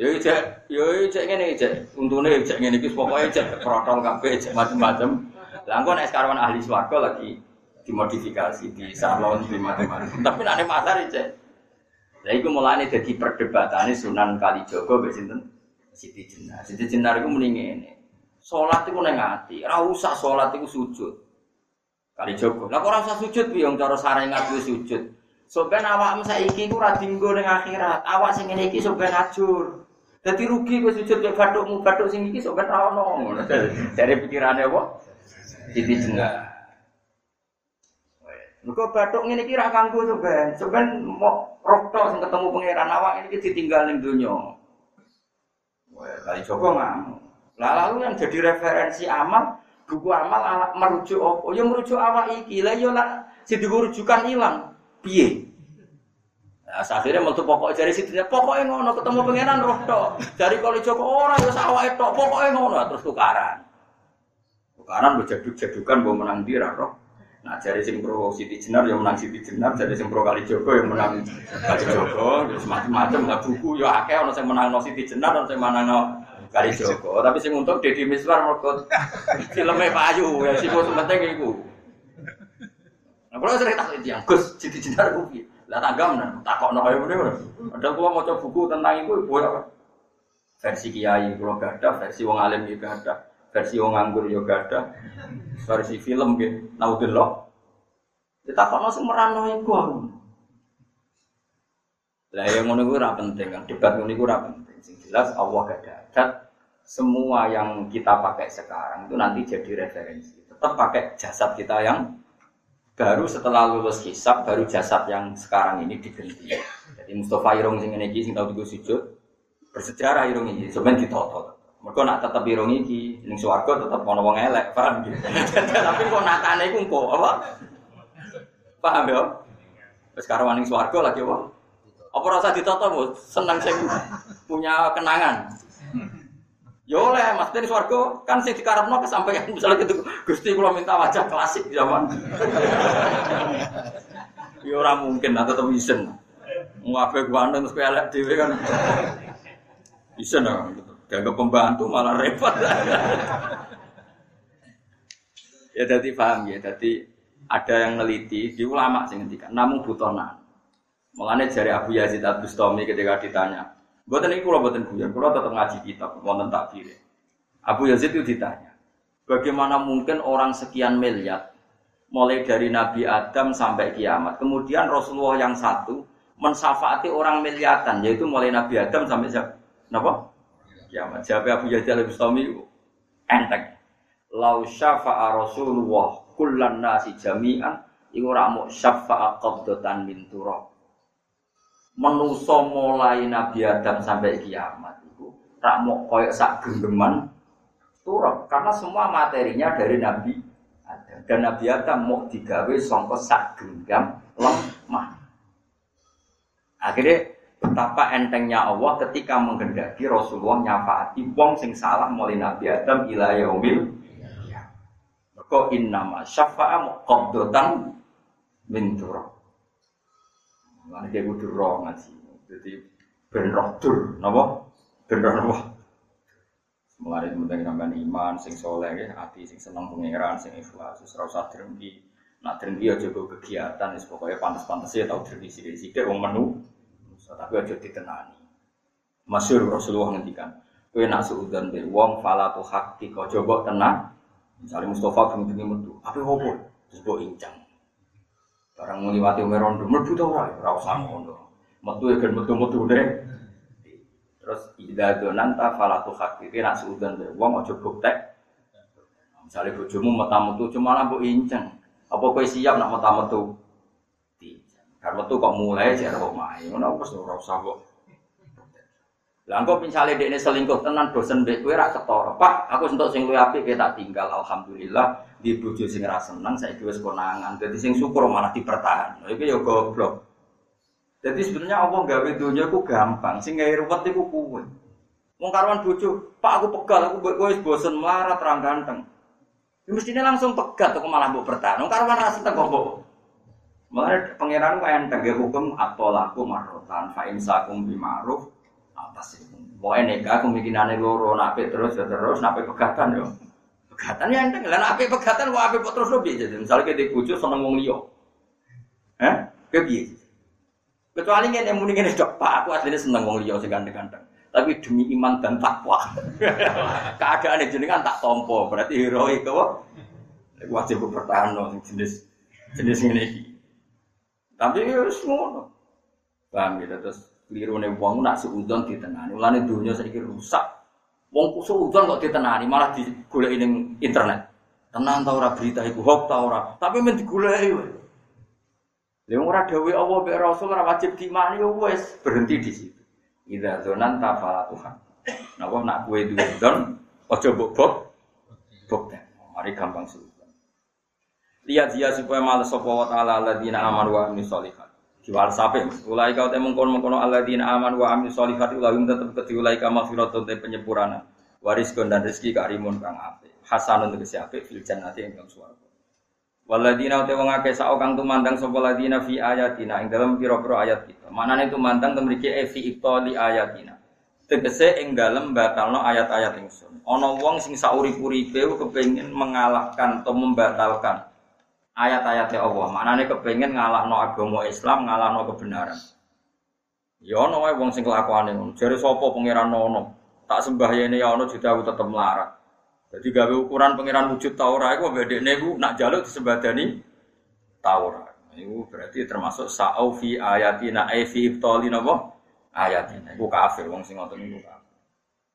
Yo cek, yo cek ngene cek. Untune cek ngene iki pokoke cek protol kabeh cek macam-macam. Lah engko nek sekarang ahli swarga lagi dimodifikasi di salon di macam-macam. [laughs] Tapi nek masar cek. Lah iku mulane dadi perdebatane Sunan Kalijaga mbek sinten? Siti Jenar. Siti Jenar iku muni ngene. Salat iku ning ati, ora usah salat iku sujud. Kalijaga. Lah kok ora usah sujud piye cara sarengat kuwi sujud. Soben awakmu saiki iku ora dinggo ning akhirat. Awak sing ngene iki soben ajur. Dadi rugi kowe sujud mek bathukmu, bathuk sing iki soben ra ono. Ngono. Dari pikirane apa? Siti Jenar. Mergo bathuk ngene iki ra kanggo soben. Soben mau roh tok sing ketemu pangeran awak ini ditinggal ning donya. Wah, kali Joko ngamuk. Lah lalu yang jadi referensi amal, buku amal merujuk apa? Ya merujuk awak iki. Lah ya lah sing rujukan ilang. Piye? Nah, akhirnya metu pokok jari situ pokoknya ngono ketemu pangeran roh tok. Dari kali Joko ora ya awake tok, pokoknya ngono terus tukaran. Tukaran berjaduk-jadukan mbok menang dira roh. Nah, jadi sing pro Siti Jenar yang menang Siti Jenar, jadi sing pro Kali Joko yang menang Kali Joko, terus macam-macam lah buku ya akeh ono sing menang no Siti Jenar, ono sing menang no Kali Joko. Tapi sing untung Deddy Miswar mergo filmnya Pak Ayu ya sing penting iku. Nah, kalau sering takut yang Gus Siti Jenar ku piye? Lah tanggam nah, takokno kaya ngene. Ada kula maca buku tentang iku ibu apa? Versi kiai kula gak ada, versi wong alim juga ada, versi wong nganggur juga ada versi film gitu, naudillah. Kita kono sing merano iku. Lah yang ngono iku ora penting kan, debat ngono iku ora penting. Sing jelas Allah gak ada adat semua yang kita pakai sekarang itu nanti jadi referensi. Tetap pakai jasad kita yang baru setelah lulus hisab baru jasad yang sekarang ini diganti. Jadi Mustafa Irung sing ngene iki sing tau digo sujud bersejarah Irung iki sebenarnya ditoto. Mereka nak tetap irung iki ning swarga tetep ana wong elek, paham gitu. [laughs] Tapi kok nakane iku kok apa? Paham ya? Wis karo ning swarga lagi apa? Apa rasa ditoto, Bu? Seneng sing punya kenangan. Ya oleh Mas dari swarga kan sing dikarepno kesampaian misalnya gitu Gusti kula minta wajah klasik zaman. ya ora mungkin atau tetep isen. Ngapain gua terus elek dhewe kan. Isen gitu. Dianggap pembantu malah repot. ya jadi paham ya, jadi ada yang neliti di ulama sih ngendikan, namun butuh nan. Mulane jari Abu Yazid Al Bustami ketika ditanya, buatan ini kulo buatan guyon, kulo tetap ngaji kitab, wonten takbir. Abu Yazid itu ditanya, bagaimana mungkin orang sekian miliar, mulai dari Nabi Adam sampai kiamat, kemudian Rasulullah yang satu mensafaati orang miliatan, yaitu mulai Nabi Adam sampai siapa? Kenapa? kiamat. Jawab Abu Yazid Al Bustami enteng. Lau syafa'a Rasulullah kullan nasi jami'an iku ora muk syafa'a qabdatan min turab. Menuso mulai Nabi Adam sampai kiamat itu rak muk koyo sak genggeman turab karena semua materinya dari Nabi Adam dan Nabi Adam mau digawe sangka sak genggam lemah. Akhirnya betapa entengnya Allah ketika menghendaki Rasulullah nyafaati wong sing salah mulai Nabi Adam ila yaumil Kok innama syafa'a muqaddatan min turab. Mana dia kudu roh ngaji. Jadi ben roh dur, napa? Ben roh napa? Mulai penting sampean iman sing soleh ya, hati sing seneng pangeran, sing ikhlas, ora usah drengki. Nak drengki aja kegiatan wis pokoke pantes-pantes ya tau drengki sithik-sithik wong menu tapi aja ditenani. Masyur Rasulullah ngendikan, kowe nak suudan be wong fala tu hakki kau coba tenang. Misalnya Mustafa bengi-bengi metu, apa opo? Terus mbok incang. Barang ngliwati umur rondo, mlebu ta ora? Ora usah ngono. Metu ya kan metu-metu deh. Terus ida donan ta fala tu hakki nak suudan be wong aja buktek. Misalnya bojomu metamu cuma lampu incang. Apa kowe siap nak metamu karena tuh kok mulai jadi main, mana aku ora usah kok. Lah engko misalnya ini selingkuh tenan dosen mbek kowe ra ketara. Pak, aku sentuk sing luwih apik tak tinggal alhamdulillah di bojo sing ra seneng saiki wis konangan. Dadi sing syukur malah dipertahan. Iki ya goblok. Jadi sebenarnya Allah gawe dunia ku gampang, sing gawe ruwet iku kuwe. Wong karuan Pak aku pegal, aku kowe wis bosen melarat terang ganteng. Ya mestinya langsung pegat aku malah mbok bertahan. Wong karuan ra seneng kok Mengenai pangeran kau yang tegak hukum atau laku marotan, fa'in sakum bimaruf atas itu. Mau neka kemungkinan loro nape terus ya terus nape pegatan yo. Pegatan yang enteng lah nape pegatan wah ape terus lebih jadi. Misalnya kita kucu seneng wong liyo, eh kebiye. Kecuali yang muni ini dok pak aku aslinya seneng wong liyo sing ganteng-ganteng. Tapi demi iman dan takwa, [laughs] keadaan jenengan tak tompo berarti heroik kok. Wajib bertahan loh jenis jenis ini. Tapi ya ngono. Paham ya terus nih wong nak seudon ditenani. Mulane dunia saiki rusak. Wong seudon kok ditenani malah digoleki ning internet. Tenang tau ora berita iku hoax ta ora. Tapi men digoleki wae. Lha ora dawuh Allah mek Rasul ora wajib dimani ya wis berhenti di situ. Idza zonan ta fala Tuhan. Napa nak kowe duwe don aja mbok bok bok. Mari gampang sih lihat dia supaya malas sapa wa taala alladzina amanu wa amilus. Jual sape, ulai kau temung kono kono alladzina amanu wa amilus solihat ulai tetep keti ulai kama firatun te penyempurnaan. Wariskon dan rezeki karimun kang ape. Hasanun tegese ape fil jannati ing swarga. Waladina uti wong akeh sak kang tumandang sapa ladina fi ayatina ing dalam pira-pira ayat kita. Manane tumandang temriki e fi ibtali ayatina. Tegese ing dalem batalno ayat-ayat ingsun. Ana wong sing saurip-uripe kepengin mengalahkan atau membatalkan ayat-ayatnya Allah. Maknanya kepengen no agama Islam, no kebenaran. Ya ono wae wong sing kelakuane ngono. Jare sapa pangeran ono? Tak sembah yene ya ono aku tetep melarat. Jadi gawe ukuran pangeran wujud ta ora bedekne iku nak jaluk disembadani ta. Iku berarti termasuk sa'au fi ayatina ai fi ibtali napa? Ayatina. Iku kafir wong sing ngoten niku kafir.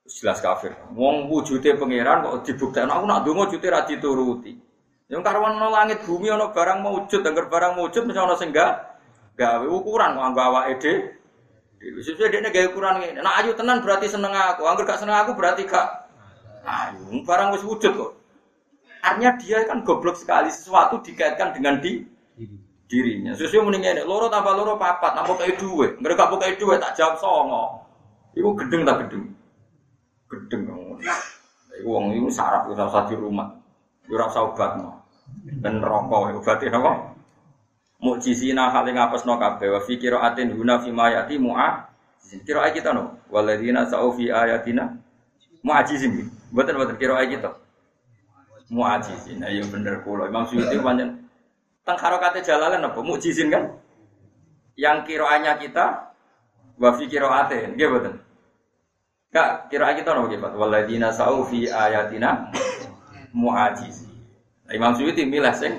Jelas kafir. Wong wujude pangeran kok dibuktekno aku nak donga wujude ra dituruti. Yang karuan no langit bumi ono barang maujud, anggar barang maujud mesti ono sing gak gawe ukuran kok anggo awake dhewe. Sesuai dia gaya ukuran ini. Nah ayu tenan berarti seneng aku, anggar gak seneng aku berarti gak ayu. Barang wis wujud kok. Artinya dia kan goblok sekali sesuatu dikaitkan dengan di dirinya. Sesuai mendingnya ini, loro tambah loro papat, nampak kayak duwe. Mereka pakai duwe tak jawab songo. Iku gedeng tak gedeng. Gedeng kamu. Iku wong iku sarap usah di rumah. Ora usah obatno. Ben rokok obate napa? Mukjizina hale ngapesno kabeh wa fi qiraatin huna fi ma yati mu'a. Kira kita no. Waladina sa'u fi ayatina mu'ajizin. Mboten mboten kira kita. Mu'ajizin. Iya bener kula. Imam Suyuti pancen teng harokate jalalan apa mukjizin kan? Yang kiraannya kita wa fi qiraatin. Nggih mboten. Kak, kira kita nopo nggih, Pak? Waladina sa'u fi ayatina mu'ajizin. Nah, Imam Suyuti milih sing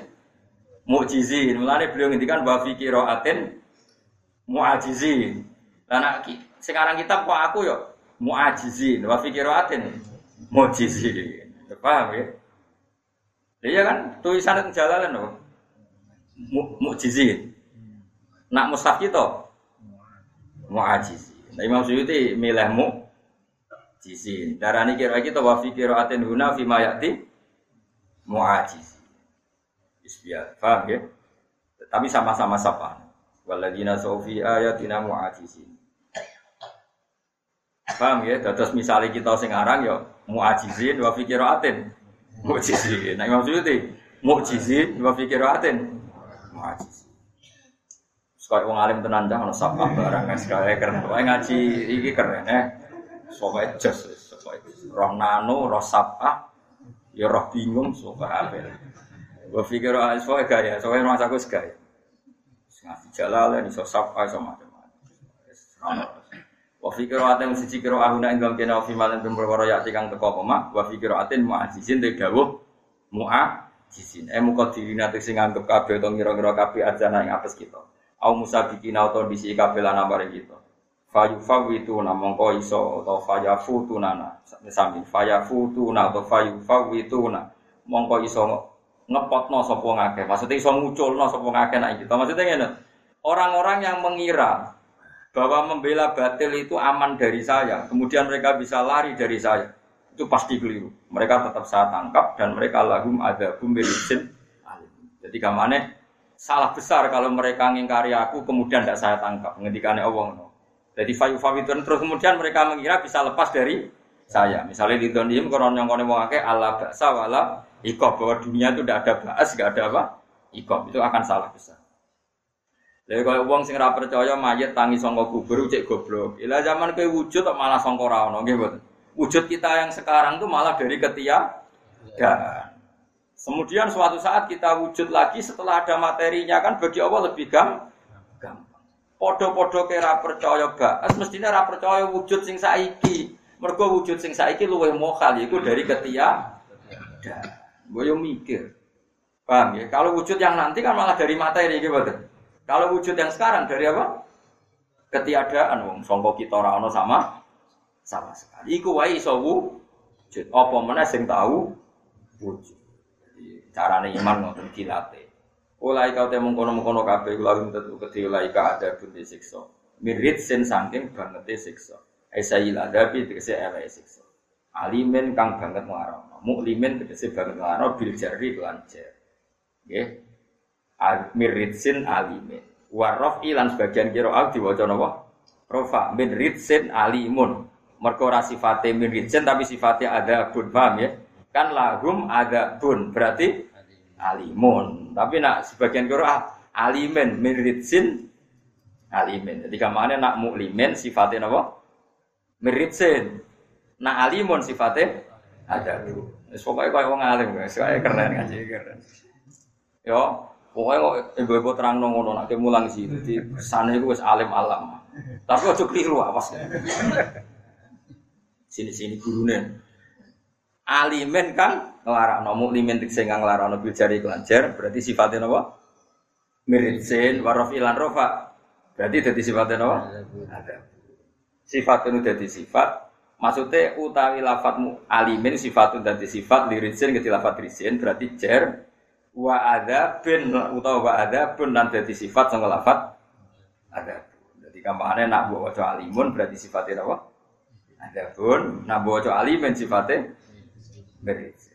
mukjizin. Mulane beliau ngendikan wa fi qiraatin mu'ajizin. Lah nak sekarang kitab kok aku yo mu'ajizin wa fi qiraatin mukjizin. Paham ya? Iya kan tulisan jalalan loh. Mukjizin. Nak mushaf kita mu'ajizin. Nah, Imam Suyuti milih mukjizin. Darani kira kita wa fi qiraatin huna fi ma ya'ti mu'ajizin. Isbiat, paham ya? Tapi sama-sama sapa. Waladina sofi ayatina mu'ajizin. Paham ya? Terus misalnya kita sing aran ya mu'ajizin wa fi qiraatin mu'jizin. Nah Imam mu'jizin wa fi qiraatin mu'ajizin. Sekali wong alim tenan jang ono sapa barang sekali keren. Wae ngaji iki keren eh. Soale jos, soale roh nano, roh sapa, ya roh bingung, soale apa. Gue pikir ah soalnya gaya, soalnya rumah aku segaya. Ngasih jalan, iso sapa, iso macam-macam. Wa fikir aten siji kira ahuna ing dalem kena fi malan ben perkara ya kang teko pemak wa fikir aten mu'ajizin te dawuh mu'ajizin. Eh muka dirina te sing anggap kabeh utawa ngira-ngira kabeh ajana ing apes kita. Au musabikina utawa disi kabeh lan amare kita. Fayu fawitu na mongko iso utawa fayafu tunana. Sami fayafu tuna utawa fayu fawitu na mongko iso ngepotno sapa ngakeh. Maksudnya iso nguculno sapa ngakeh nek kita. Maksudnya ngene. Orang-orang yang mengira bahwa membela batil itu aman dari saya, kemudian mereka bisa lari dari saya. Itu pasti keliru. Mereka tetap saya tangkap dan mereka lagum ada bumbelisin Jadi kamane salah besar kalau mereka ngingkari aku kemudian tidak saya tangkap. Ngendikane Allah. Jadi fayu fawitun terus kemudian mereka mengira bisa lepas dari saya. Misalnya di koron yang kono mau Allah baksa wala ikob bahwa dunia itu tidak ada bahas, tidak ada apa ikob itu akan salah besar. Lha kaya wong sing ora percaya mayit tangi sangka kubur cek goblok. Ila zaman kowe wujud malah ono nggih mboten. Wujud kita yang sekarang tuh malah dari ketia dan kemudian suatu saat kita wujud lagi setelah ada materinya kan bagi Allah lebih gampang. Podo-podo kira percaya bahas mestinya ora percaya wujud sing saiki. Mergo wujud sing saiki luwih mokal iku dari ketia gue mikir. Paham ya? Kalau wujud yang nanti kan malah dari materi gitu. Kalau wujud yang sekarang dari apa? Ketiadaan wong sangka kita ora sama sama sekali. Iku wae iso wujud. Apa meneh sing tahu wujud. Carane iman ngoten dilatih. Ulai kau temu kono-kono kabeh kula tentu kedhi ulai ka ada pun disiksa. Mirit sen saking banget siksa. Esail adabi tegese elek siksa. Alimen kang banget nglarang. Muklimen tegese banget nglarang bil jari lan jar. Nggih miritsin alimin. Warof ilan sebagian kira al diwaca napa? Rofa min ritsin alimun. Mergo ora sifate min tapi sifatnya ada bun, paham ya? Kan lahum ada bun, berarti alimun. Tapi nak sebagian kira alimin min ritsin alimin. Jadi kamane nak muklimin sifatnya napa? Miritsin. Nak alimun sifatnya ada. Wis pokoke koyo wong alim, guys. keren ngaji keren. Yo, Pokoknya kok ibu-ibu terang ngono nak mulang sih. Jadi sana itu wes alim alam. Tapi ojo keliru awas. Sini sini gurunya. Alimen kan ngelarang nomu limen tik sehingga ngelarang nomu jari kelancar. Berarti sifatnya apa? Miritsin warof ilan rofa. Berarti jadi sifatnya? Ada. Sifat itu jadi sifat. Maksudnya utawi lafat alimin sifat itu jadi sifat liritsin ke lafat risin berarti jer wa adzabin utawa wa adzabun lan dadi sifat sing lafat adzab. Jadi kampane nak mbok waca alimun berarti sifatnya apa? Adzabun, nak mbok waca alimin sifatnya ngeri.